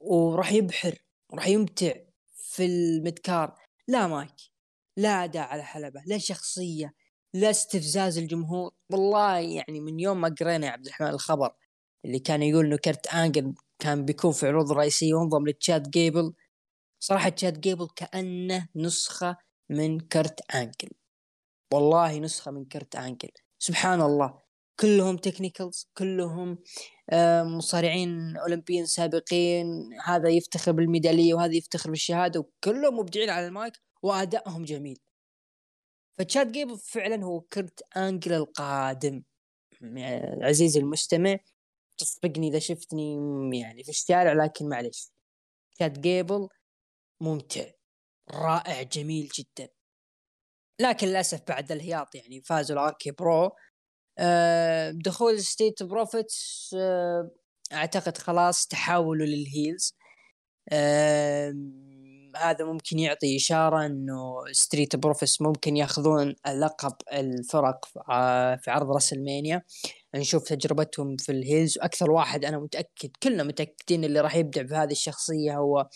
وراح يبحر وراح يمتع في ال mid-card لا مايك لا أداء على حلبة لا شخصية لا استفزاز الجمهور. والله يعني من يوم ما قرينا يا عبد الرحمن الخبر اللي كان يقول إنه كرت آنجل كان بيكون في عروض رئيسية وانضم لتشاد جيبل. صراحة تشاد جيبل كأنه نسخة من كرت آنجل. والله نسخة من كرت آنجل. سبحان الله. كلهم technicals كلهم آه، مصارعين أولمبيين سابقين. هذا يفتخر بالميدالية وهذا يفتخر بالشهادة وكلهم مبدعين على المايك وأدائهم جميل. فتشاد جيبل فعلا هو كرت آنجل القادم. عزيزي المستمع. تصدقني إذا شفتني يعني في الشارع لكن معلش تشاد جيبل ممتع رائع جميل جدا. لكن للأسف بعد الهياط يعني فازوا الآر كي برو. آه، دخول ستريت بروفيتس آه، أعتقد خلاص تحولوا لل heels. هذا ممكن يعطي إشارة إنه ستريت بروفيتس ممكن ياخذون لقب الفرق في عرض راسلمانيا نشوف تجربتهم في ال heels وأكثر واحد أنا متأكد كلنا متأكدين اللي راح يبدع بهذه الشخصية هو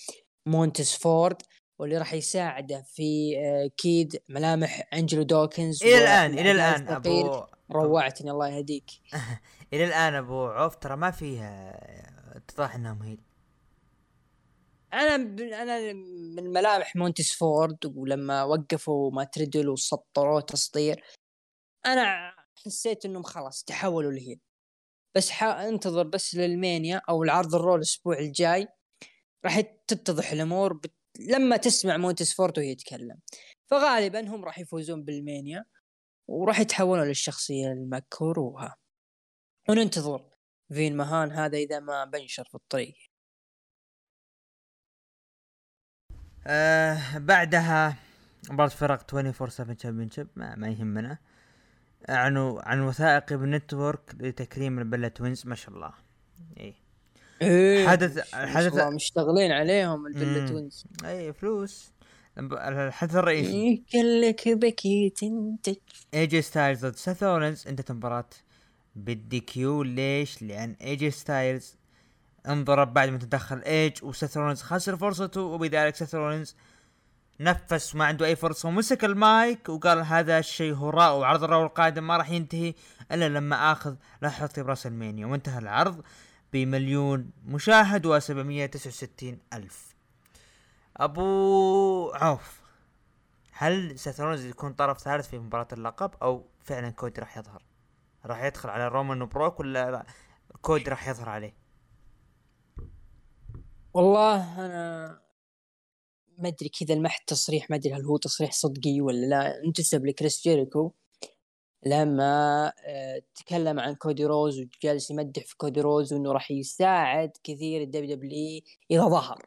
مونتس فورد واللي راح يساعده في أكيد ملامح أنجلو دوكنز إلى الآن إلى الآن ابو روعتني الله يهديك. [laughs] إلى الآن أبو عوف ترى ما فيها اتضح انهم هيل أنا أنا من ملامح مونتس فورد ولما وقفوا مات ريدل وسطروه تسطير أنا حسيت إنهم خلاص تحولوا ل heel. بس انتظر بس للمانيا أو العرض الرو الأسبوع الجاي. راح تتضح الأمور بت... لما تسمع مونتس فورد وهي يتكلم فغالبا هم راح يفوزون بالمانيا وراح يتحولون للشخصية المكروهة. وننتظر فين مهان هذا إذا ما بنشر في الطريق. آه بعدها مباراة فرق 24 7 championship ما, ما يهمنا. عن عن وثائقي بال network لتكريم البلا توينز ما شاء الله. إيه. إيه حدث حدث مشتغلين عليهم البلا توينز اي فلوس. الحدث الرئيسي. لك بكي تنتج اي جي ستايلز ضد سيث رولنز انتهت المباراة بال DQ ليش؟ لأن اي جي ستايلز انضرب بعد ما تدخل ايج وسيث رولنز خسر فرصته وبذلك سيث رولنز نفس ما عنده أي فرصة ومسك المايك وقال هذا الشيء هراء وعرض الرو القادم ما راح ينتهي إلا لما آخذ لحظتي براسلمانيا وانتهى العرض بمليون مشاهد و 769 ألف أبو عوف هل سيث رولنز يكون طرف ثالث في مباراة اللقب أو فعلا كودي راح يظهر؟ راح يدخل على رومان بروك ولا كودي راح يظهر عليه؟ والله أنا ما أدري كذا المحت تصريح ما أدري هل هو تصريح صدقي ولا لا انتسب لكريس جيريكو لما آه، تكلم عن كودي رودز وجالس يمدح في كودي رودز وإنه راح يساعد كثير ال WWE إذا ظهر.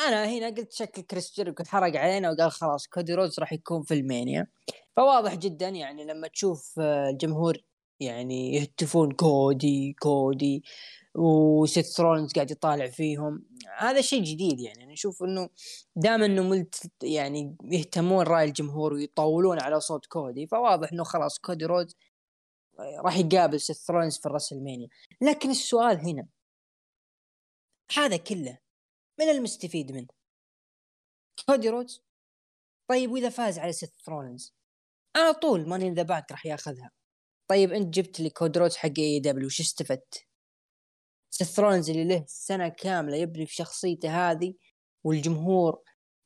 أنا هنا قلت شكل كريس جيريكو حرق علينا وقال خلاص كودي رودز راح يكون في WrestleMania. فواضح جدا يعني لما تشوف آه، الجمهور يعني يهتفون كودي كودي وسيث رولنز قاعد يطالع فيهم. هذا شيء جديد يعني. أنا أشوف إنه دام إنه ملت يعني يهتمون رأي الجمهور ويطولون على صوت كودي فواضح إنه خلاص كودي رودز راح يقابل سيث رولنز في ال WrestleMania. لكن السؤال هنا هذا كله من المستفيد منه؟ كودي رودز؟ طيب وإذا فاز على سيث رولنز على طول Money in the Bank راح ياخذها. طيب أنت جبت لي كودي رودز حق AEW وش استفدت؟ سيث رولنز اللي له سنة كاملة يبني في شخصيته هذه والجمهور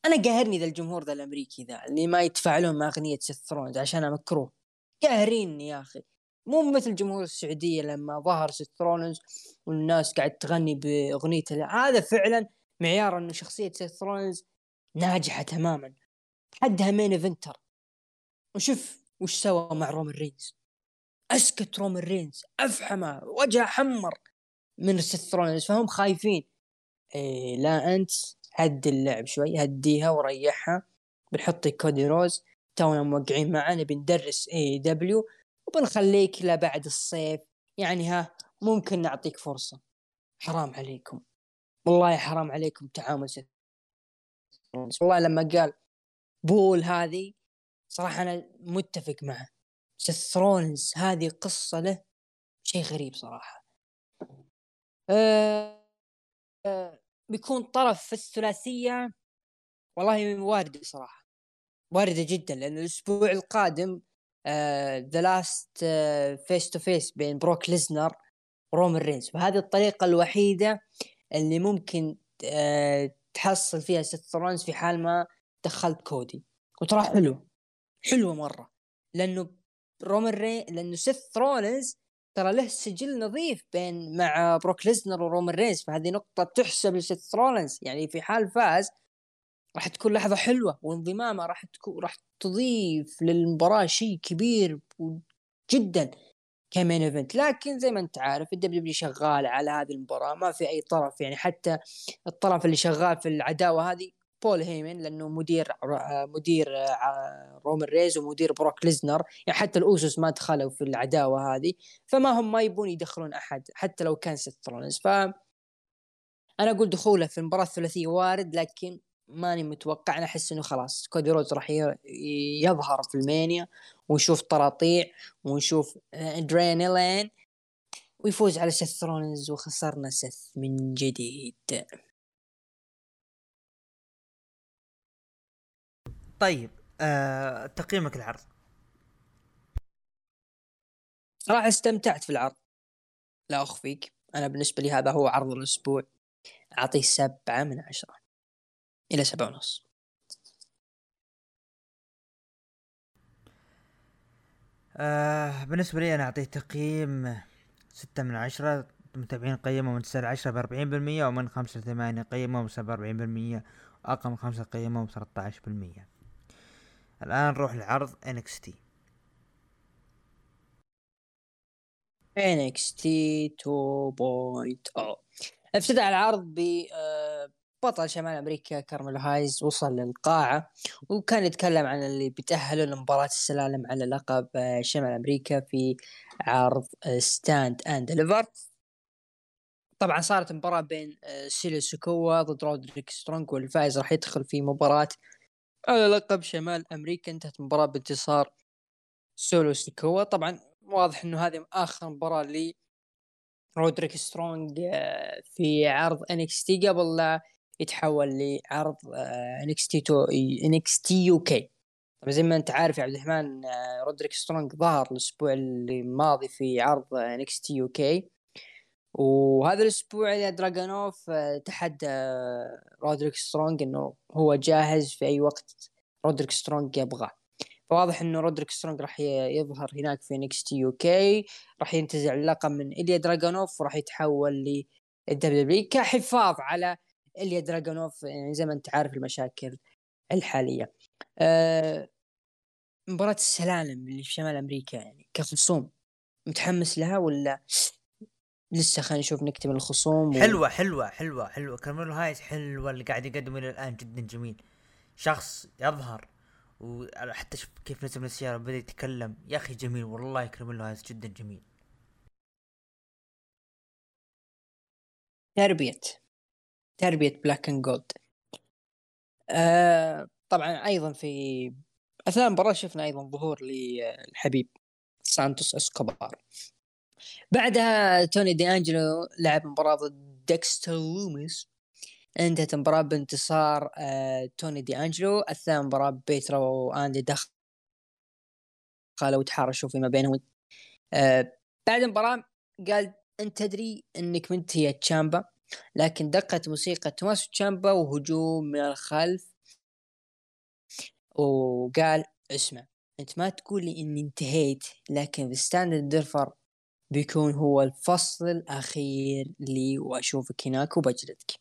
أنا قاهرني ذا الجمهور ذا الأمريكي ذا اللي ما يدفع لهم أغنية سيث رولنز عشان مكروه قاهريني يا أخي. مو مثل جمهور السعودية لما ظهر سيث رولنز والناس قاعد تغني بأغنيته. هذا فعلا معيار إنه شخصية سيث رولنز ناجحة تماما. حدها main eventer وشوف وش سوى مع رومان رينز. أسكت رومان رينز. أفحمه. وجهه حمر. من سيث رولنز فهم خايفين. إيه لا أنت هدي اللعب شوي هديها وريحها. بنحط كودي رودز. تونا موقعين معنا بندرس AEW وبنخليك لبعد الصيف. يعني ها ممكن نعطيك فرصة. حرام عليكم. والله حرام عليكم تعامل سيث والله لما قال بول هذه صراحة أنا متفق معه. سيث هذه قصة له شيء غريب صراحة. بيكون طرف في الثلاثية والله واردة صراحة واردة جدا لأن الأسبوع القادم ذا last face to face بين بروك ليزنر ورومان رينز. وهذه الطريقة الوحيدة اللي ممكن آه تحصل فيها سيث رولنز في حال ما دخلت كودي. وترى حلو حلوة مرة لأنه رومان رين لأنه سيث رولنز ترى له سجل نظيف بين مع بروك ليزنر ورومان رينز فهذه نقطة تحسب لسيث رولنز يعني في حال فاز راح تكون لحظة حلوة وانضمامه راح تكون راح تضيف للمباراة شيء كبير جدا ك main event. لكن زي ما أنت عارف ال WWE شغال على هذه المباراة ما في أي طرف. يعني حتى الطرف اللي شغال في العداوة هذه بول هيمن لأنه مدير مدير رومان رينز ومدير بروك ليزنر يعني حتى الأوسوس ما دخلوا في العداوة هذه فما هم ما يبون يدخلون أحد حتى لو كان سيث ف أنا أقول دخوله في المباراة الثلاثية وارد لكن ماني متوقع. أنا أحس إنه خلاص كودي رودز راح يظهر في WrestleMania ونشوف طراطيع ونشوف ادرينالين ويفوز على سيث رولنز وخسرنا سيث من جديد. طيب آه، تقييمك العرض صراحة استمتعت في العرض. لا أخفيك أنا بالنسبة لي هذا هو عرض الأسبوع. أعطيه سبعة من عشرة إلى سبعة ونص. آه بالنسبة لي أنا أعطيه تقييم ستة من عشرة متابعين قيموا من تسعة عشرة بأربعين بالمية ومن خمسة لثمانية قيموا بسبعة وأربعين بالمية وأقل من خمسة قيموا بثلاثة عشر بالمية. الآن نروح لعرض NXT NXT 2.0 افتتح العرض ب آه، بطل شمال أمريكا كارميلو هايز وصل للقاعة وكان يتكلم عن اللي بيتاهلوا لمباراة السلالم على لقب آه، شمال أمريكا في عرض Stand and Deliver طبعا صارت مباراة بين آه، سولو سيكوا ضد رودريك سترونج والفائز راح يدخل في مباراة على لقب شمال أمريكا انتهت المباراه بانتصار سولو سيكوا طبعا واضح إنه هذه آخر مباراة لي رودريك سترونج آه، في عرض NXT قبل لا يتحول لعرض NXT تو NXT UK طبعا زي ما أنت عارف يا عبد الرحمن آه، رودريك سترونج ظهر الأسبوع الماضي في عرض NXT UK وهذا الأسبوع دراجونوف آه، تحدى رودريك سترونج إنه هو جاهز في أي وقت رودريك سترونج يبغاه فواضح إنه رودريك سترونج راح يظهر هناك في NXT UK راح ينتزع اللقب من إليا دراجونوف وراح يتحول لل WWE كحفاظ على إليا دراجونوف يعني زي ما أنت عارف المشاكل الحالية. أه مباراة السلالم اللي في شمال أمريكا يعني كخصوم متحمس لها ولا لسه خلينا نشوف نكتب الخصوم و... حلوة حلوة حلوة حلوة. كارميلو هايس حلوة اللي قاعد يقدم إلى الآن جدا جميل. شخص يظهر وحتى شوف كيف نزل من السياره بدأ يتكلم. يا أخي جميل والله كارميلو هايس جدا جميل. تربية تربية black and gold آه طبعا أيضا في أثناء المباراة شفنا أيضا ظهور للحبيب سانتوس إسكوبار. بعدها توني دي انجلو لعب مباراة ضد ديكستر لوميس. انتهت المباراة بانتصار آه توني دي انجلو اثناء المباراة بيروتا وإندي دخلوا وتحارشوا فيما بينهم. آه بعد المباراة قال أنت تدري إنك انت هي تشامبا لكن دقت موسيقى توماسو تشامبا وهجوم من الخلف. وقال اسمع أنت ما تقول لي إني انتهيت لكن في Stand and Deliver بيكون هو الفصل الأخير لي وأشوفك هناك وبجلدك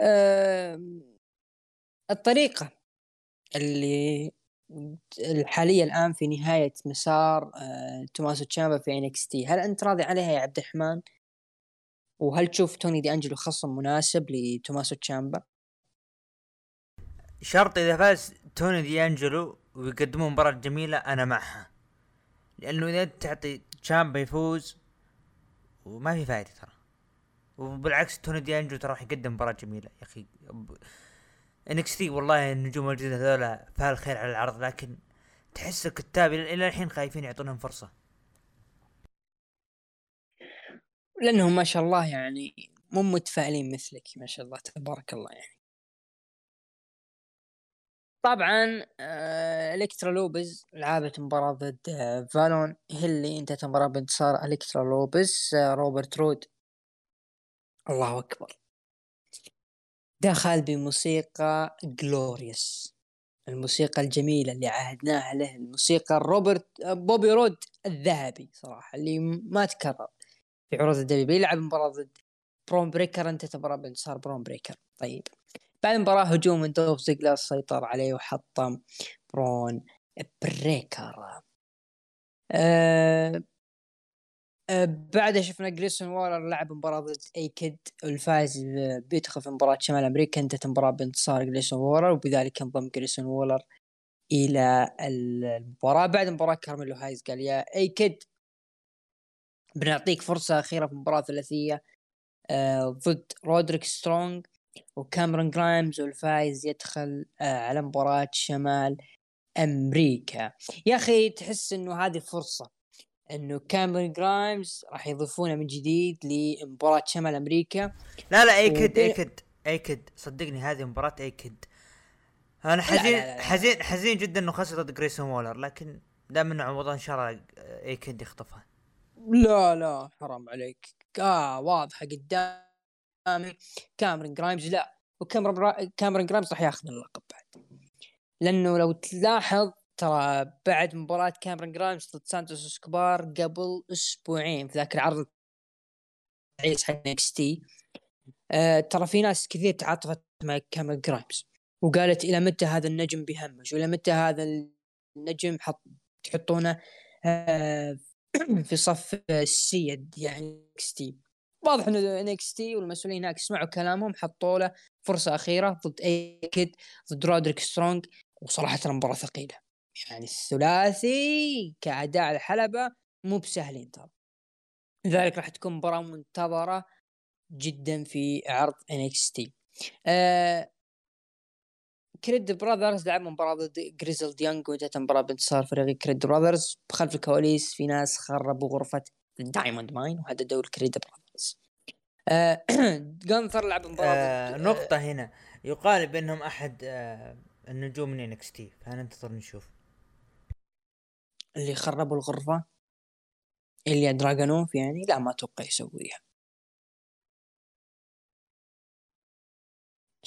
أه الطريقة اللي الحالية الآن في نهاية مسار أه توماسو تشامبا في NXT هل أنت راضي عليها يا عبد الرحمن؟ وهل تشوف توني دي أنجلو خصم مناسب لتوماسو تشامبا؟ شرط إذا فاز توني دي أنجلو ويقدمون مباراة جميلة أنا معها لأنه إذا تعطي تشامبا يفوز وما في فائدة ترى. وبالعكس توني دي أنجلو ترى راح يقدم مباراة جميلة يا أخي. NXT والله النجوم الجدد هذول فال خير على العرض لكن تحس الكتاب إلى الحين خايفين يعطونهم فرصة. لأنهم ما شاء الله يعني مو متفائلين مثلك ما شاء الله تبارك الله يعني. طبعا آه إلكترا لوبز لعبت مباراة ضد آه فالون. هيلي انتهت المباراة بانتصار إلكترا لوبز آه روبرت رود. الله أكبر. دخل بموسيقى Glorious الموسيقى الجميلة اللي عهدناها له الموسيقى روبرت بوبي رود الذهبي صراحة اللي ما تكرر. في عروض ال W يلعب مباراة ضد برون بريكر انتهت المباراة بانتصار برون بريكر. طيب. بعد المباراة هجوم من دولف زيجلر سيطر عليه وحطم برون بريكر. أه أه بعدها شفنا جريسون وولر لعب مباراة ضد A-Kid الفائز بيدخل في مباراة شمال أمريكا انتهت المباراة بانتصار جريسون وولر وبذلك انضم جريسون وولر إلى المباراة. بعد المباراة كارميلو هايز قال يا A-Kid بنعطيك فرصة أخيرة في مباراة ثلاثية آه ضد رودريك سترونج وكاميرون جرايمز والفايز يدخل آه على مباراة شمال أمريكا. يا أخي تحس أنه هذه فرصة إنه كاميرون جرايمز راح يضيفونه من جديد لمباراة شمال أمريكا. لا لا A-Kid A-Kid A-Kid. صدقني هذه مباراة A-Kid. أنا حزين لا لا لا. حزين حزين جدا إنه خسر ضد جريسون وولر لكن دام إنه عوضان إن شاء الله A-Kid يخطفها. لا لا حرام عليك. آه واضحة قدامي كاميرون جرايمز لا وكاميرون كاميرون جرايمز راح ياخذ اللقب بعد. لأنه لو تلاحظ ترى بعد مباراة كاميرون جرايمز ضد سانتوس اسكوبار قبل أسبوعين في ذاك العرض العيس حق إكس تي آه ترى في ناس كثير تعاطفت مع كاميرون جرايمز وقالت إلى متى هذا النجم بيهمش وإلى متى هذا النجم حط تحطونه آه في صف السيد يعني إكس تي واضح ان إكس تي والمسؤولين هناك سمعوا كلامهم حطوا له فرصة أخيرة ضد اي كيد ضد رودريك سترونج وصراحة المباراه ثقيلة. يعني الثلاثي كأداء الحلبة مو بسهلين ترى لذلك راح تكون مباراة منتظرة جدا في عرض NXT. آه Creed Brothers لعبوا مباراة ضد Grizzled Young وانتهت المباراة بانتصار فريق Creed Brothers. بخلف الكواليس في ناس خربوا غرفة ال Diamond Mine وهددوا ال Creed Brothers. جانثر لعب مباراة آه نقطة هنا. يقال بانهم أحد آه النجوم من NXT. فننتظر نشوف. اللي خربوا الغرفة. اللي دراجونوف يعني لا ما أتوقع يسويها.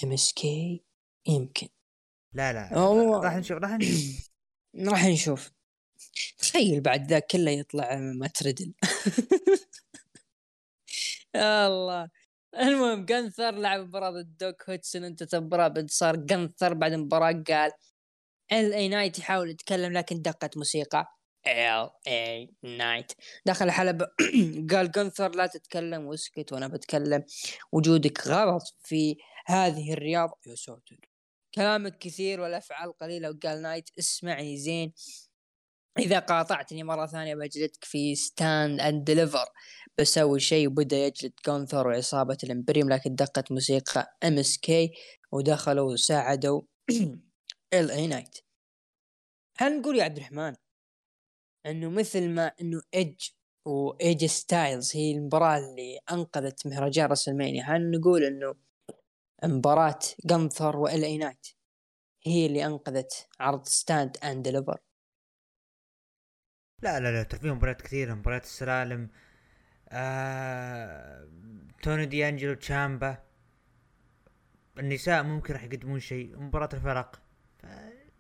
MSK يمكن. لا لا راح نشوف راح نشوف. [clears throat] راح نشوف. تخيل بعد ذا كله يطلع مات ريدل [laughs] يا الله المهم جنثر لعب مباراة ضد دوك هدسون. انتهت المباراة بانتصار جنثر بعد المباراة قال LA Knight يحاول يتكلم لكن دقت موسيقى. LA Knight دخل الحلبة. [clears throat] قال جنثر لا تتكلم واسكت وأنا بتكلم. وجودك غلط في هذه الرياضة يا ساتر. كلامك كثير والأفعال قليلة. وقال Knight اسمعني زين. إذا قاطعتني مرة ثانية بجلدك في Stand and Deliver بسوي شيء وبدأ يجلد جونثر وعصابة الإمبريوم لكن دقت موسيقى MSK ودخلوا وساعدوا LA Knight هل نقول يا عبد الرحمن إنه مثل ما إنه ايدج واي جي ستايلز هي المباراة اللي أنقذت مهرجان راسلمانيا هل نقول إنه مباراة جنثر و LA Knight هي اللي أنقذت عرض Stand and Deliver لا لا لا ترى في مباريات كثيرة مباريات السلالم آه... توني دي انجلو تشامبا. النساء ممكن راح يقدمون شيء مباراة الفرق.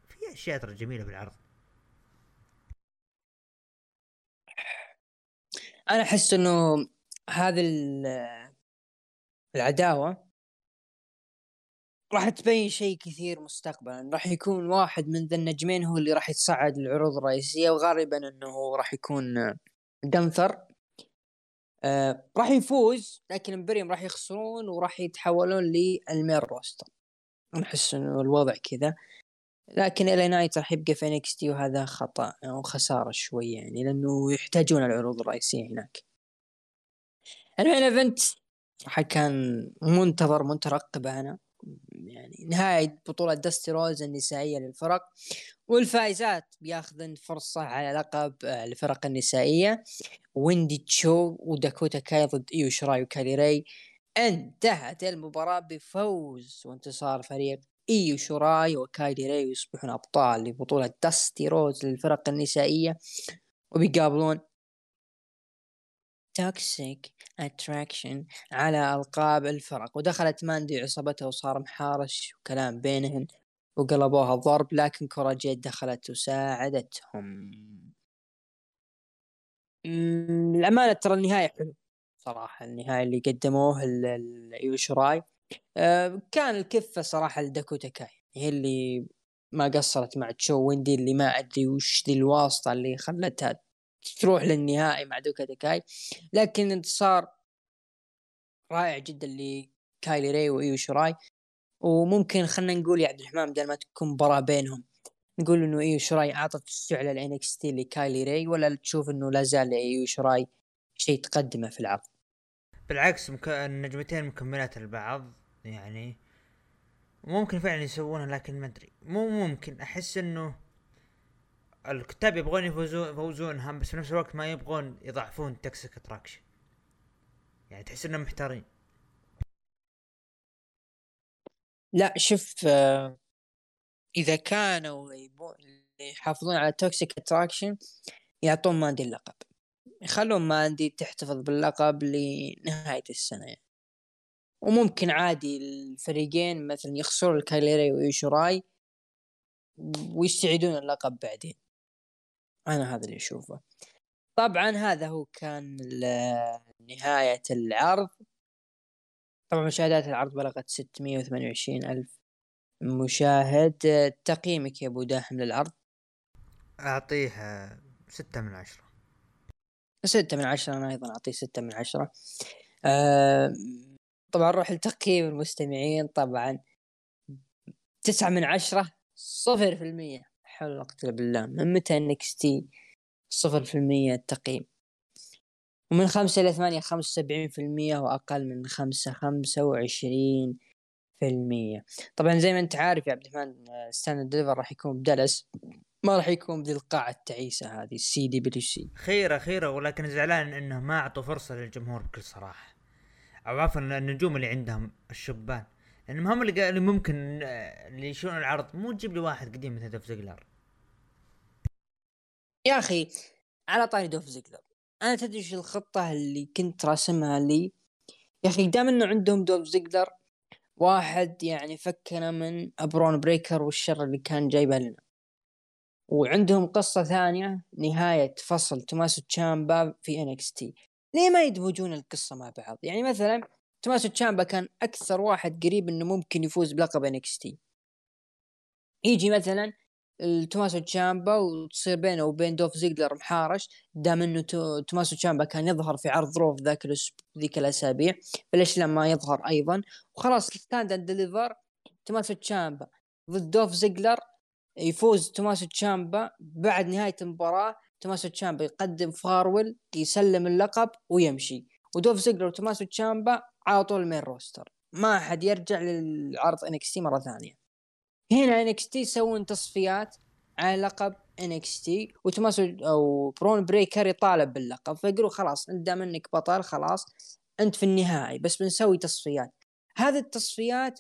في أشياء ترى جميلة بالعرض. أنا أحس إنه هذه العداوة راح تبين شيء كثير مستقبلا. راح يكون واحد من ذا النجمين هو اللي راح يتصعد العروض الرئيسية وغالبا إنه راح يكون جنثر. آه راح يفوز لكن امبيريوم راح يخسرون وراح يتحولون لل main roster. نحس إنه الوضع كذا. لكن إل إي نايت راح يبقى في NXT وهذا خطأ أو خسارة شوي يعني لأنه يحتاجون العروض الرئيسية هناك. ال main event راح كان منتظر مترقب أنا. يعني نهاية بطولة دستي روز النسائية للفرق والفائزات بياخذن فرصة على لقب الفرق النسائية ويندي تشو وداكوتا كاي ضد إيو شراي وكالي راي انتهت المباراة بفوز وانتصار فريق إيو شوراي وكايدي راي يصبحون أبطال لبطولة داستي روز للفرق النسائية وبيقابلون Toxic Attraction على ألقاب الفرق. ودخلت ماندي عصابتها وصار محارش وكلام بينهن وقلبوها ضرب لكن كورا جيت دخلت وساعدتهم. الأمانة ترى النهاية حلو صراحة. النهاية اللي قدموه الإيو شراي آه، كان الكفة صراحة لداكوتا كاي. هي اللي ما قصرت مع تشو ويندي اللي ما أدري وش ذي الواسطة اللي خلتها تروح للنهائي مع داكوتا كاي. لكن انتصار رائع جدا لكايلي ري وإيو شراي وممكن خلينا نقول يا عبد الرحمن بدل ما تكون مباراة بينهم نقول إنه إيو شراي أعطت الشعله ال NXT لكايلي ري ولا تشوف إنه لا زال إيو شراي شيء تقدمه في العرض بالعكس مك... النجمتين مكملات البعض يعني ممكن فعلا يسوونها لكن ما أدري. مو ممكن. أحس إنه الكتاب يبغون يفوزون يفوزونها بس في نفس الوقت ما يبغون يضعفون Toxic Attraction يعني تحس إنهم محتارين. لا شوف آه، إذا كانوا يحافظون على Toxic Attraction يعطون ماندي اللقب. يخلون ماندي تحتفظ باللقب لنهاية السنة. يعني. وممكن عادي الفريقين مثلا يخسروا الكايلي ري وإيو شراي ويستعيدون اللقب بعدين. أنا هذا اللي أشوفه. طبعا هذا هو كان نهاية العرض. طبعا مشاهدات العرض بلغت 628 ألف مشاهد. تقييمك يا أبو داحم للعرض؟ أعطيه ستة من عشرة. ستة من عشرة أنا أيضا أعطيه ستة من عشرة. أه طبعا نروح لتقييم المستمعين. طبعا تسعة من عشرة صفر في المية. حول اقسم بالله من متى تي صفر في المية التقييم؟ ومن خمسة إلى ثمانية خمسة وسبعين في المية وأقل من خمسة خمسة وعشرين في المية. طبعا زي ما أنت عارف يا عبد الرحمن Stand Deliver راح يكون بدالاس ما راح يكون بذي القاعة التعيسة هذه ال CWC خيرة خيرة ولكن زعلان إنه ما أعطوا فرصة للجمهور بكل صراحة. أو عفوا النجوم اللي عندهم الشبان. لانهم هم اللي, اللي ممكن اللي يشيلون العرض مو تجيب لي واحد قديم مثل دوف زيجلر. يا أخي على طاري دوف زيجلر. أنا تدري إيش الخطة اللي كنت راسمها لي؟ يا أخي دام إنه عندهم دوف زيجلر واحد يعني فكنا من برون بريكر والشر اللي كان جايبه لنا. وعندهم قصة ثانية نهاية فصل توماسو تشامبا في NXT ليه ما يدمجون القصة مع بعض؟ يعني مثلا توماسو تشامبا كان أكثر واحد قريب إنه ممكن يفوز بلقب NXT يجي مثلا توماسو تشامبا وتصير بينه وبين دوف زيجلر محارش. دام إنه تو- توماسو تشامبا كان يظهر في عرض Raw في ذاك ذيك الأسابيع فليش لما يظهر أيضا؟ وخلاص Stand and Deliver توماسو تشامبا ضد دوف زيجلر يفوز توماسو تشامبا بعد نهاية المباراة توماسو تشامبا يقدم farewell يسلم اللقب ويمشي. ودوف زيجلر وتوماسو تشامبا على طول ال main roster ما حد يرجع للعرض NXT مرة ثانية. هنا NXT يسوون تصفيات على لقب NXT وتوماسو أو برون بريكر يطالب باللقب فيقولوا خلاص انت دام إنك بطل خلاص أنت في النهائي بس بنسوي تصفيات. هذه التصفيات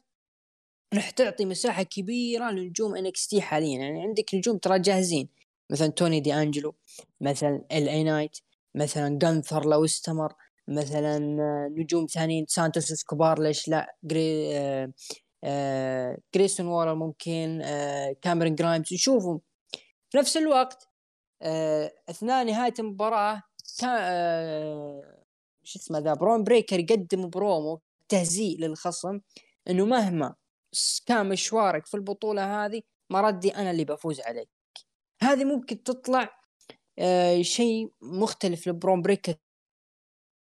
راح تعطي مساحة كبيرة لنجوم NXT حاليا. يعني عندك نجوم ترى جاهزين. مثلا توني دي انجلو مثلا إل إي نايت مثلا جانثر لو استمر. مثلا نجوم ثانيين سانتوس اسكوبار ليش لا؟ جري آه آه وورا ممكن آه كاميرون جرايمز نشوفهم في نفس الوقت آه أثناء نهاية المباراة آه شو اسمه ذا برون بريكر يقدم برومو تهزيء للخصم إنه مهما كان مشوارك في البطولة هذه مردي أنا اللي بفوز عليك. هذه ممكن تطلع آه شيء مختلف لبرون بريكر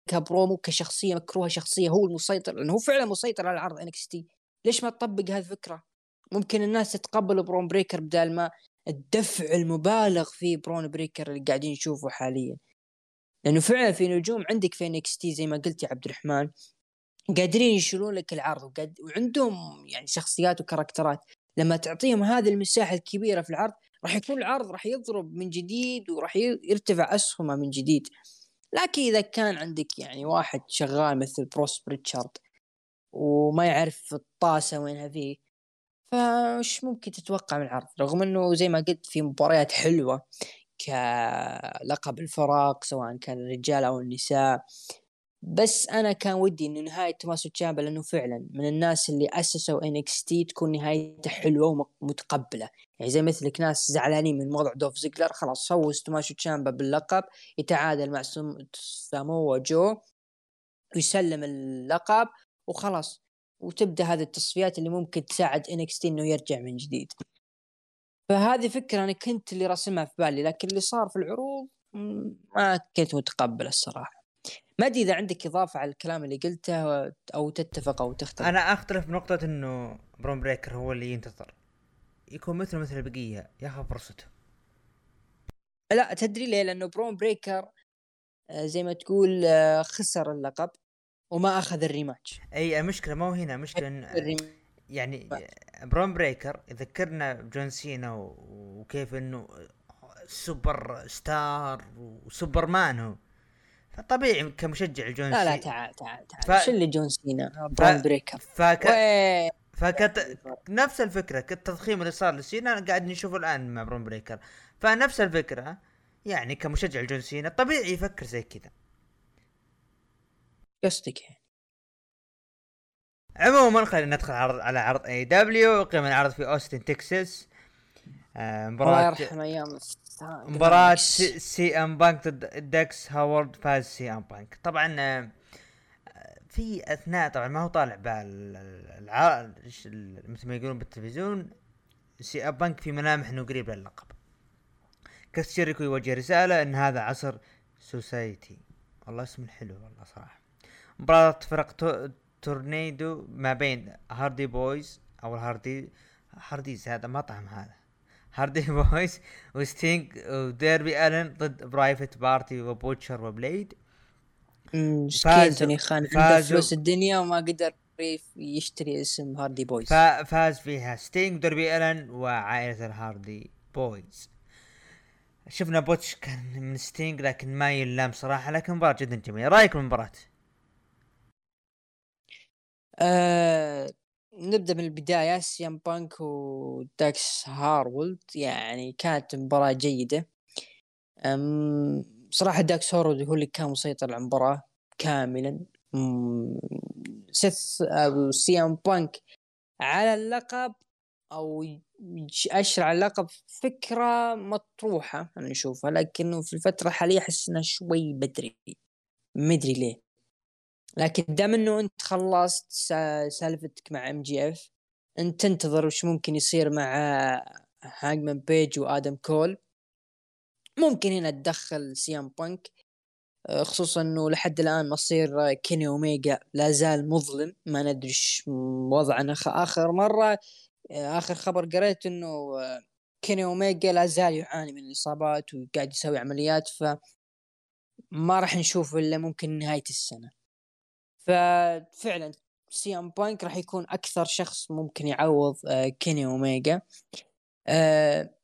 كبرومو كشخصية مكروهة شخصية هو المسيطر لأنه هو فعلا مسيطر على عرض NXT. ليش ما تطبق هذه الفكرة؟ ممكن الناس تتقبل برون بريكر بدال ما الدفع المبالغ فيه برون بريكر اللي قاعدين نشوفه حاليا. لأنه فعلا في نجوم عندك في NXT زي ما قلت يا عبد الرحمن قادرين يشيلون لك العرض وقاد وعندهم يعني شخصيات وكاركترات. لما تعطيهم هذه المساحة الكبيرة في العرض راح يكون العرض راح يضرب من جديد وراح يرتفع أسهمه من جديد. لكن إذا كان عندك يعني واحد شغال مثل بروس بريتشارد وما يعرف الطاسة وينها فيه فايش ممكن تتوقع من العرض رغم إنه زي ما قلت في مباريات حلوة كلقب الفرق سواء كان الرجال أو النساء. بس أنا كان ودي إنه نهاية توماسو تشامبا لأنه فعلا من الناس اللي أسسوا NXT تكون نهايته حلوة ومتقبله يعني زي مثلك ناس زعلانين من موضوع دوف زيجلر خلاص فوز توماسو تشامبا باللقب يتعادل مع سامو جو ويسلم اللقب وخلاص. وتبدأ هذه التصفيات اللي ممكن تساعد NXT إنه يرجع من جديد. فهذه فكرة أنا كنت اللي راسمها في بالي لكن اللي صار في العروض ما كنت متقبل الصراحة. ما أدري إذا عندك إضافة على الكلام اللي قلته أو تتفق أو تختلف. أنا أختلف بنقطة إنه برون بريكر هو اللي ينتظر. يكون مثل مثل البقية ياخذ فرصته. لا تدري ليه؟ لأنه برون بريكر آه، زي ما تقول آه، خسر اللقب وما أخذ ال rematch. أي المشكلة ما هو هنا المشكلة إن ال rem- يعني برون بريكر يذكرنا بجون سينا وكيف إنه سوبر ستار وسوبرمان هو. فطبيعي كمشجع الجون لا لا سينا. تعال تعال تعال. ف- إيش اللي جون سينا برون بريكر. فك... فكت نفس الفكرة التضخيم اللي صار لسينا قاعد نشوفه الآن مع برون بريكر. فنفس الفكرة يعني كمشجع لجون سينا طبيعي يفكر زي كذا. قصدك يعني. عموما خلينا ندخل عرض على عرض AEW قيم العرض في أوستن تكساس. آه الله مباراة يرحم أيام مباراة سي, سي إم بانك ضد داكس هاروود فاز سي إم بانك. طبعا آه، في أثناء طبعا ما هو طالع بالعرض مثل ما يقولون بالتلفزيون سي إم بانك في ملامح إنه قريب للقب جيريكو يوجه رسالة إن هذا عصر society. والله اسم حلو والله صراحة. مباراة فرق tor- tornado ما بين هاردي بويز أو الهاردي هارديز هذا مطعم هذا. هاردي بويز وستينج وداربي آلن ضد برايفت بارتي وبوتشر وبليد مسكين خان عنده فازوا- فلوس الدنيا وما قدر يشتري اسم هاردي بويز فا- فاز فيها ستينج وداربي آلن وعائلة الهاردي بويز شفنا botch كان من ستينج لكن ما يلام صراحة لكن مباراة جدا جميلة. رأيك بالمباراة؟ آه نبدأ من البداية سي إم بانك وداكس هاروود. يعني كانت مباراة جيدة. أم صراحة داكس هاروود هو اللي كان مسيطر على المباراة كاملا. سيث أو سي إم بانك على اللقب أو يج- أشرع اللقب فكرة مطروحة أنا أشوفها. لكنه في الفترة الحالية أحس انها شوي بدري. مدري ليه. لكن دام إنه أنت خلصت سا- سالفتك مع ام جي اف أنت تنتظر وش ممكن يصير مع هانجمان بيج وآدم كول. ممكن هنا تدخل سي إم بانك خصوصا إنه لحد الآن مصير كيني أوميجا لا زال مظلم. ما ندري إيش وضعنا آخر مرة. آخر خبر قريت إنه كيني أوميجا لا زال يعاني من الاصابات وقاعد يسوي عمليات ف ما راح نشوف إلا ممكن نهاية السنة. ففعلا سي ام بانك راح يكون أكثر شخص ممكن يعوض كيني اوميجا أه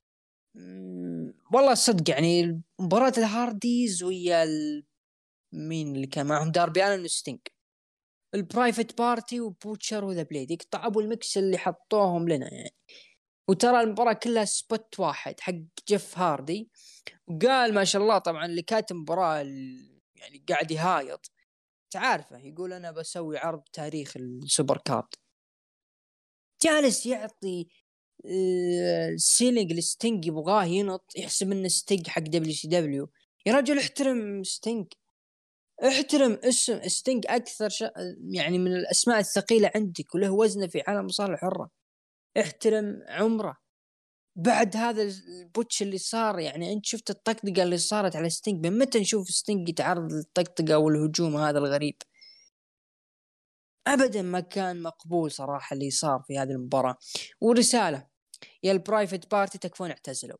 والله صدق يعني مباراة الهارديز ويا مين اللي كان معهم؟ داربي آلن وستينج البرايفت بارتي وبوتشر وذا بليد يقطع أبو المكس اللي حطوهم لنا يعني. وترى المباراة كلها spot واحد حق جيف هاردي. وقال ما شاء الله طبعا اللي كاتب المباراة يعني قاعد يهايط. تعرفه يقول أنا بسوي عرض تاريخ ال super card. جالس يعطي selling لستينج يبغاه ينط يحسب إنه ستينج حق WCW يا رجل احترم ستينج احترم اسم ستينج أكثر ش... يعني من الأسماء الثقيلة عندك وله وزنه في عالم المصارعه الحرة. احترم عمره. بعد هذا ال botch اللي صار يعني أنت شفت الطقطقة اللي صارت على ستينج من متى نشوف ستينج يتعرض للطقطقة والهجوم هذا الغريب؟ ابدا ما كان مقبول صراحة اللي صار في هذه المباراة. ورسالة يا البرايفت بارتي تكفون اعتزلوا.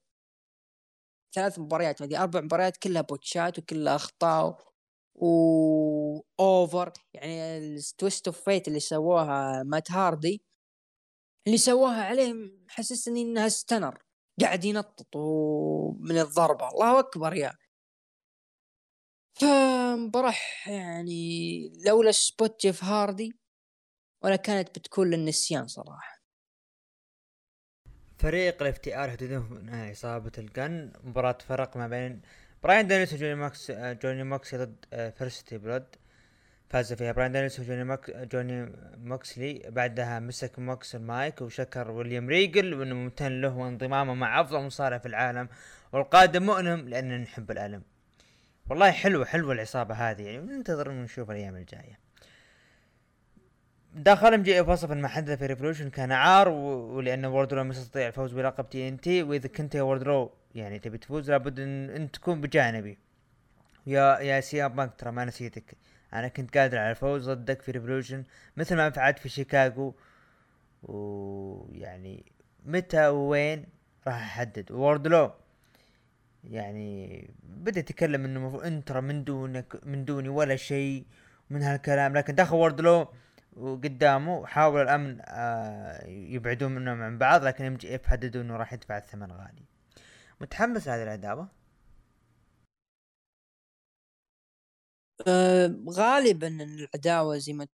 ثلاث مباريات هذه أربع مباريات كلها botch ات وكلها أخطاء و over يعني ال Twist of Fate اللي سووها مات هاردي اللي سووها عليه حسسني انها stunner قاعد ينطط من الضربه الله أكبر يا. فمباراة يعني لولا سبوت جيف هاردي ولا كانت بتكون للنسيان صراحة. فريق الاف تي ار إصابة الجن. مباراة فرق ما بين براين دانيس وجوني ماكس جوني ماكس ضد فيرستي بلود. فاز فيها براين دانيس وجوني ماك جوني ماكسلي بعدها مسك ماكس المايك وشكر ويليام ريجل وإنه ممتن له وانضمامه مع أفضل مصارع في العالم والقادم مؤلم لأننا نحب الألم. والله حلوة حلوة العصابة هذه. يعني ننتظر ونشوف الأيام الجاية. دخل ام جي اف وصف ما حدث في Revolution كان عار ولأن ووردلو ما يستطيع الفوز بلقب TNT وإذا كنت يا ووردلو يعني تبي تفوز لابد ان تكون بجانبي. يا يا سي إم بانك ترى ما نسيتك. أنا كنت قادر على الفوز ضدك في Revolution مثل ما فعلت في شيكاغو. ويعني متى وين راح أحدد. ووردلو يعني بدا يتكلم إنه المفروض أنت ترى من دونك من دوني ولا شيء من هالكلام. لكن دخل ووردلو وقدامه حاول الأمن آه يبعدون منهم عن بعض. لكن MJF حددوا إنه راح يدفع الثمن غالي متحمس لهذه العداوة؟ غالبا العداوة زي ما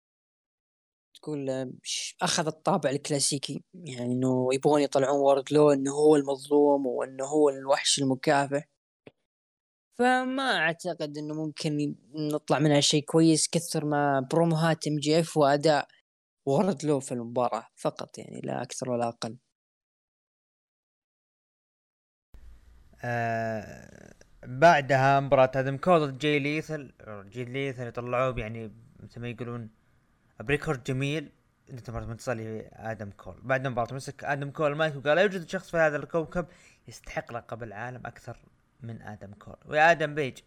تقول آه، أخذ الطابع الكلاسيكي. يعني إنه يبغون يطلعون وورد لو إنه هو المظلوم وإنه هو الوحش المكافح. فما أعتقد إنه ممكن نطلع منها شيء كويس كثر ما بروموهات MJF وأداء وورد لو في المباراة فقط يعني لا أكثر ولا أقل. آه بعدها مباراة آدم كول ضد جاي ليثل. جاي ليثل طلعوه يعني مثل ما يقولون ب record جميل. انتصر آدم كول. بعد المباراة مسك آدم كول المايك وقال لا يوجد شخص في هذا الكوكب يستحق لقب العالم أكثر من آدم كول. ويا آدم بيج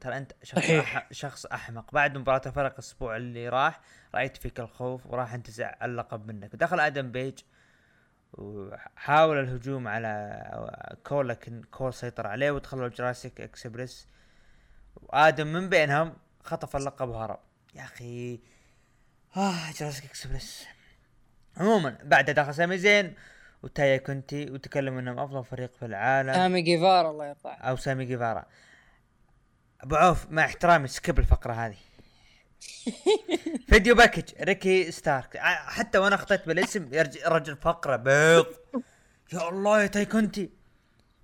ترى أنت شخص أح... شخص أحمق. بعد مباراة الفرق الأسبوع اللي راح رأيت فيك الخوف وراح انتزع اللقب منك. دخل آدم بيج وحاول الهجوم على كول لكن كول سيطر عليه ودخلوا جراسيك إكسبريس. وآدم من بينهم خطف اللقب وهرب. يا أخي آه جراسيك إكسبريس. عموما بعد دخل سامي زين وتايا كونتي وتكلم إنهم أفضل فريق في العالم. سامي جيفارا الله يرضى. أو سامي جيفارا. أبو عوف مع احترامي skip الفقرة هذه. [laughs] video package ريكي ستارك. حتى وأنا اخطيت بالاسم يا رجل فقرة بيض. [laughs] يا الله يا تاي كونتي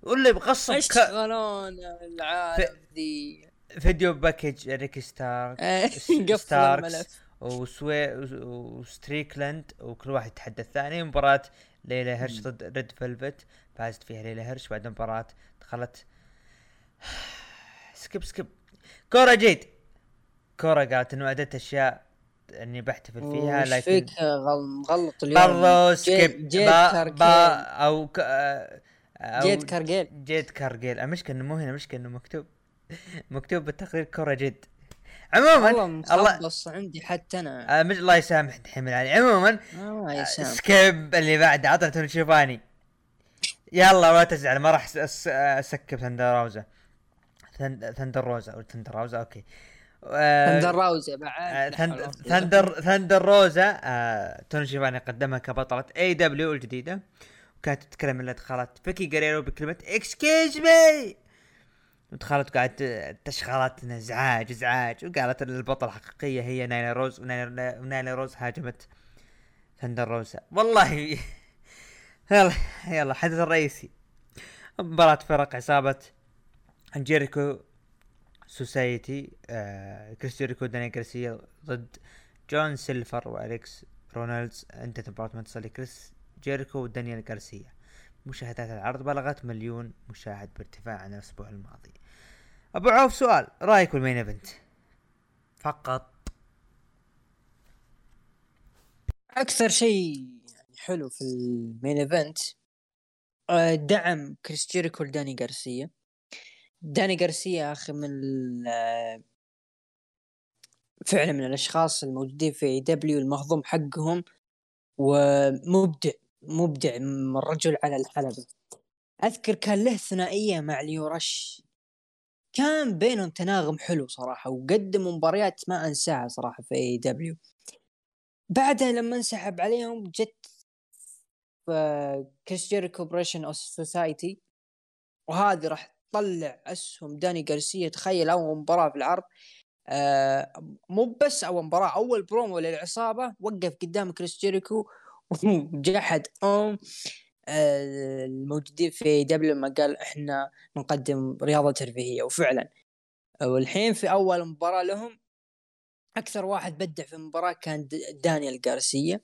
واللي بقصب إيش تشغلون العالم ذي؟ فيديو باكج ريكي ستارك [laughs] ستاركس وسوي وستريكلاند وكل واحد يتحدى الثاني مباراة ليلى هيرش ضد ريد فيلفت. فازت فيها ليلى هيرش بعد المباراة دخلت. [sighs] سكيب سكيب. كورة جيد. كورة قالت إنه ادت أشياء إني بحتفل فيها لكن فيك؟ غل- مغلط اليوم. برضو جيد- سكيب. جيد با أو ك... أو جيد كارجيل. جيد كارجيل. المشكلة إنه مو هنا المشكلة إنه مكتوب مكتوب بالتقرير كرة جد. عموما الله مخبص عندي حتى أنا. آه، مش الله يسامح دحين علي. عموما آه سام سكيب اللي بعده عطنا توني شيفاني يلا ما تزعل ما راح أسكب ثندر روزا ثن- ثندر روزا أو ثندر روزا أوكي. آه، ثندر راوزة آه، بعد ثند- ثندر ثندر روزا آه، توني شيفاني قدمها كبطلة اي دبليو الجديدة. وكانت تتكلم اللي دخلت فيكي جريرو بكلمة excuse me ودخلت قاعد تشغلت إنه ازعاج ازعاج وقالت إن البطلة الحقيقية هي نايلا روز ونايلا, ونايلا روز هاجمت ثندر روزا. والله [laughs] يلا يلا الحدث الرئيسي. مباراة فرق عصابة جيريكو سوسايتي آه كريس جيريكو داني جارسيا ضد جون سيلفر والكس رونالدز انتهت مباراة منتصر لكريس جيريكو ودانيال جارسيا مشاهدات العرض بلغت مليون مشاهد بارتفاع عن الأسبوع الماضي. أبو عوف سؤال رأيك بال main event؟ فقط. أكثر شيء يعني حلو في ال main event آه، دعم كريس جيريكو لداني غارسيا. داني غارسيا يا أخي من فعلا من الأشخاص الموجودين في AEW المهضوم حقهم ومبدع مبدع من الرجل على الحلبة. أذكر كان له ثنائية مع ليورش كان بينهم تناغم حلو صراحة وقدموا مباريات ما أنساها صراحة في AEW بعدها لما انسحب عليهم جت كريس جيريكو Appreciation Society وهذه راح تطلع أسهم داني غارسيا تخيل أول مباراة في العرض. آه مو بس أول مباراة أول برومو للعصابة وقف قدام كريس جيريكو وجحد أم. آه الموجودين في AEW لما قال إحنا نقدم رياضة ترفيهية وفعلا. والحين في أول مباراة لهم أكثر واحد بدع في المباراة كان دانيال غارسيا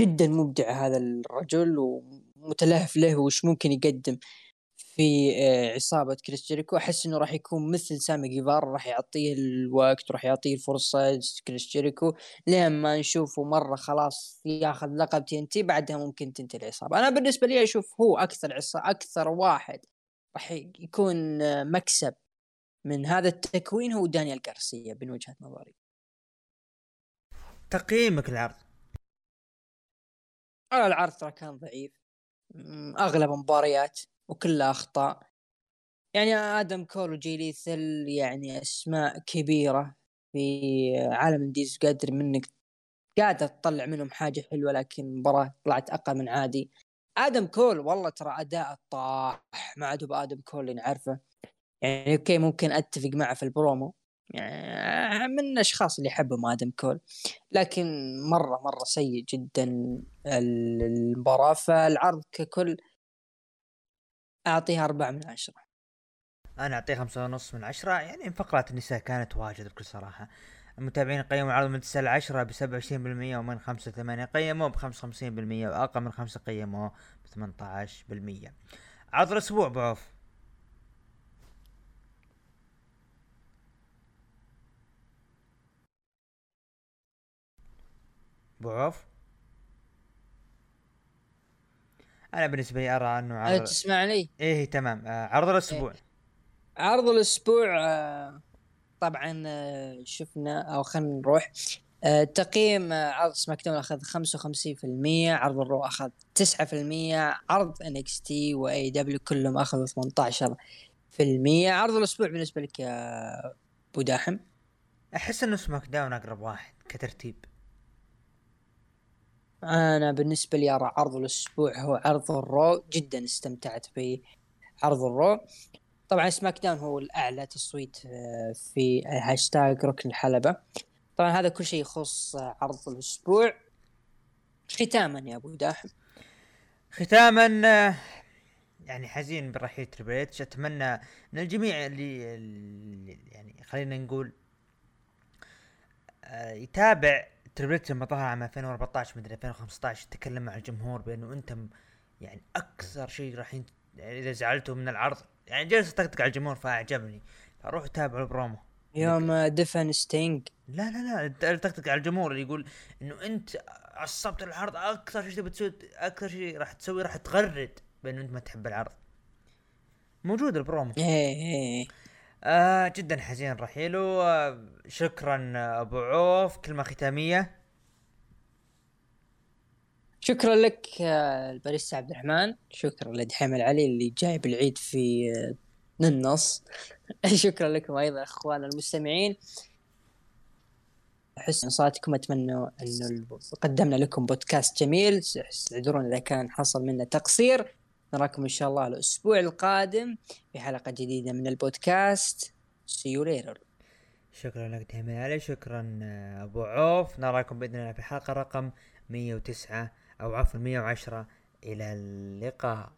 جدا مبدع هذا الرجل ومتلهف له وش ممكن يقدم. في آه، عصابة كريس جيريكو. أحس إنه راح يكون مثل سامي جيفارا راح يعطيه الوقت راح يعطيه الفرصة كريس جيريكو. لين ما نشوفه مرة خلاص ياخذ لقب TNT بعدها ممكن تنتهي العصابة. أنا بالنسبة لي أشوف هو أكثر عصا أكثر واحد راح يكون آه، مكسب من هذا التكوين هو دانيال غارسيا من وجهة نظري. تقييمك للعرض؟ على العرض ترى كان ضعيف. أغلب مباريات. وكلها اخطاء يعني آدم كول وجي ليثل يعني أسماء كبيرة في عالم indies قادر منك قادر تطلع منهم حاجة حلوة لكن المباراه طلعت أقل من عادي. آدم كول والله ترى أداء طاح ما عاد بآدم كول اللي نعرفه. يعني أوكي ممكن أتفق معه في البرومو. يعني من الأشخاص اللي يحبهم آدم كول. لكن مرة مرة سيء جدا ال- المباراة. فالعرض ككل أعطيها أربعة من عشرة. أنا اعطيه خمسة ونص من عشرة يعني فقرات النساء كانت واجد بكل صراحة. المتابعين قيموا العرض من 9 ل 10 ب 27% ومن 5 ل 8 قيموه ب 55% وأقل من 5 قيموه ب 18% عرض الأسبوع بعوف. بعوف. أنا بالنسبة لي أرى أنه عرض تسمعني؟ إيه تمام. آه عرض الأسبوع. عرض الأسبوع آه، طبعا آه، شفنا أو خلينا نروح. آه، تقييم آه، عرض SmackDown اخذ 55% عرض ال Raw أخذ 9% عرض NXT و AEW كلهم أخذوا 18% عرض الأسبوع بالنسبة لك يا أبو داحم؟ أحس إنه SmackDown أقرب واحد كترتيب. أنا بالنسبة لي أرى عرض الأسبوع هو عرض ال Raw جدا استمتعت بعرض ال Raw. طبعا SmackDown هو الأعلى تصويت آه، في هاشتاج ركن الحلبة. طبعا هذا كل شيء يخص آه، عرض الأسبوع. ختاما يا أبو داحم. ختاما آه، يعني حزين برحيل تريبل أتمنى ان الجميع اللي, اللي يعني خلينا نقول يتابع Triple H لما ظهر عام 2014 مدري 2015 تكلم مع الجمهور بأنه أنت يعني أكثر شيء راح يعني إذا زعلتوا من العرض يعني جلس يطقطق على الجمهور فأعجبني فروحوا تابعوا البرومو يوم دفن ستينج لا لا لا تطقطق على الجمهور اللي يقول إنه أنت عصبت العرض أكثر شيء تبي تسوي أكثر شيء راح تسوي راح تغرد بأنه أنت ما تحب العرض. موجود البرومو. إيه إيه. آه جدا حزين رحيله آه شكرا أبو عوف. كلمة ختامية؟ شكرا لك آه، الباريستا عبد الرحمن. شكرا لدحيم العلي اللي جاي بالعيد في آه، النص. [laughs] شكرا لكم أيضا أخوان المستمعين. حسن صوتكم أتمنى انه قدمنا لكم بودكاست جميل. اعذرونا إذا كان حصل منا تقصير. نراكم إن شاء الله الأسبوع القادم في حلقة جديدة من البودكاست. See you later شكرا لك دحيم العلي شكرا آه، أبو عوف. نراكم بإذن الله في حلقة رقم 109 أو عفوا 110 إلى اللقاء.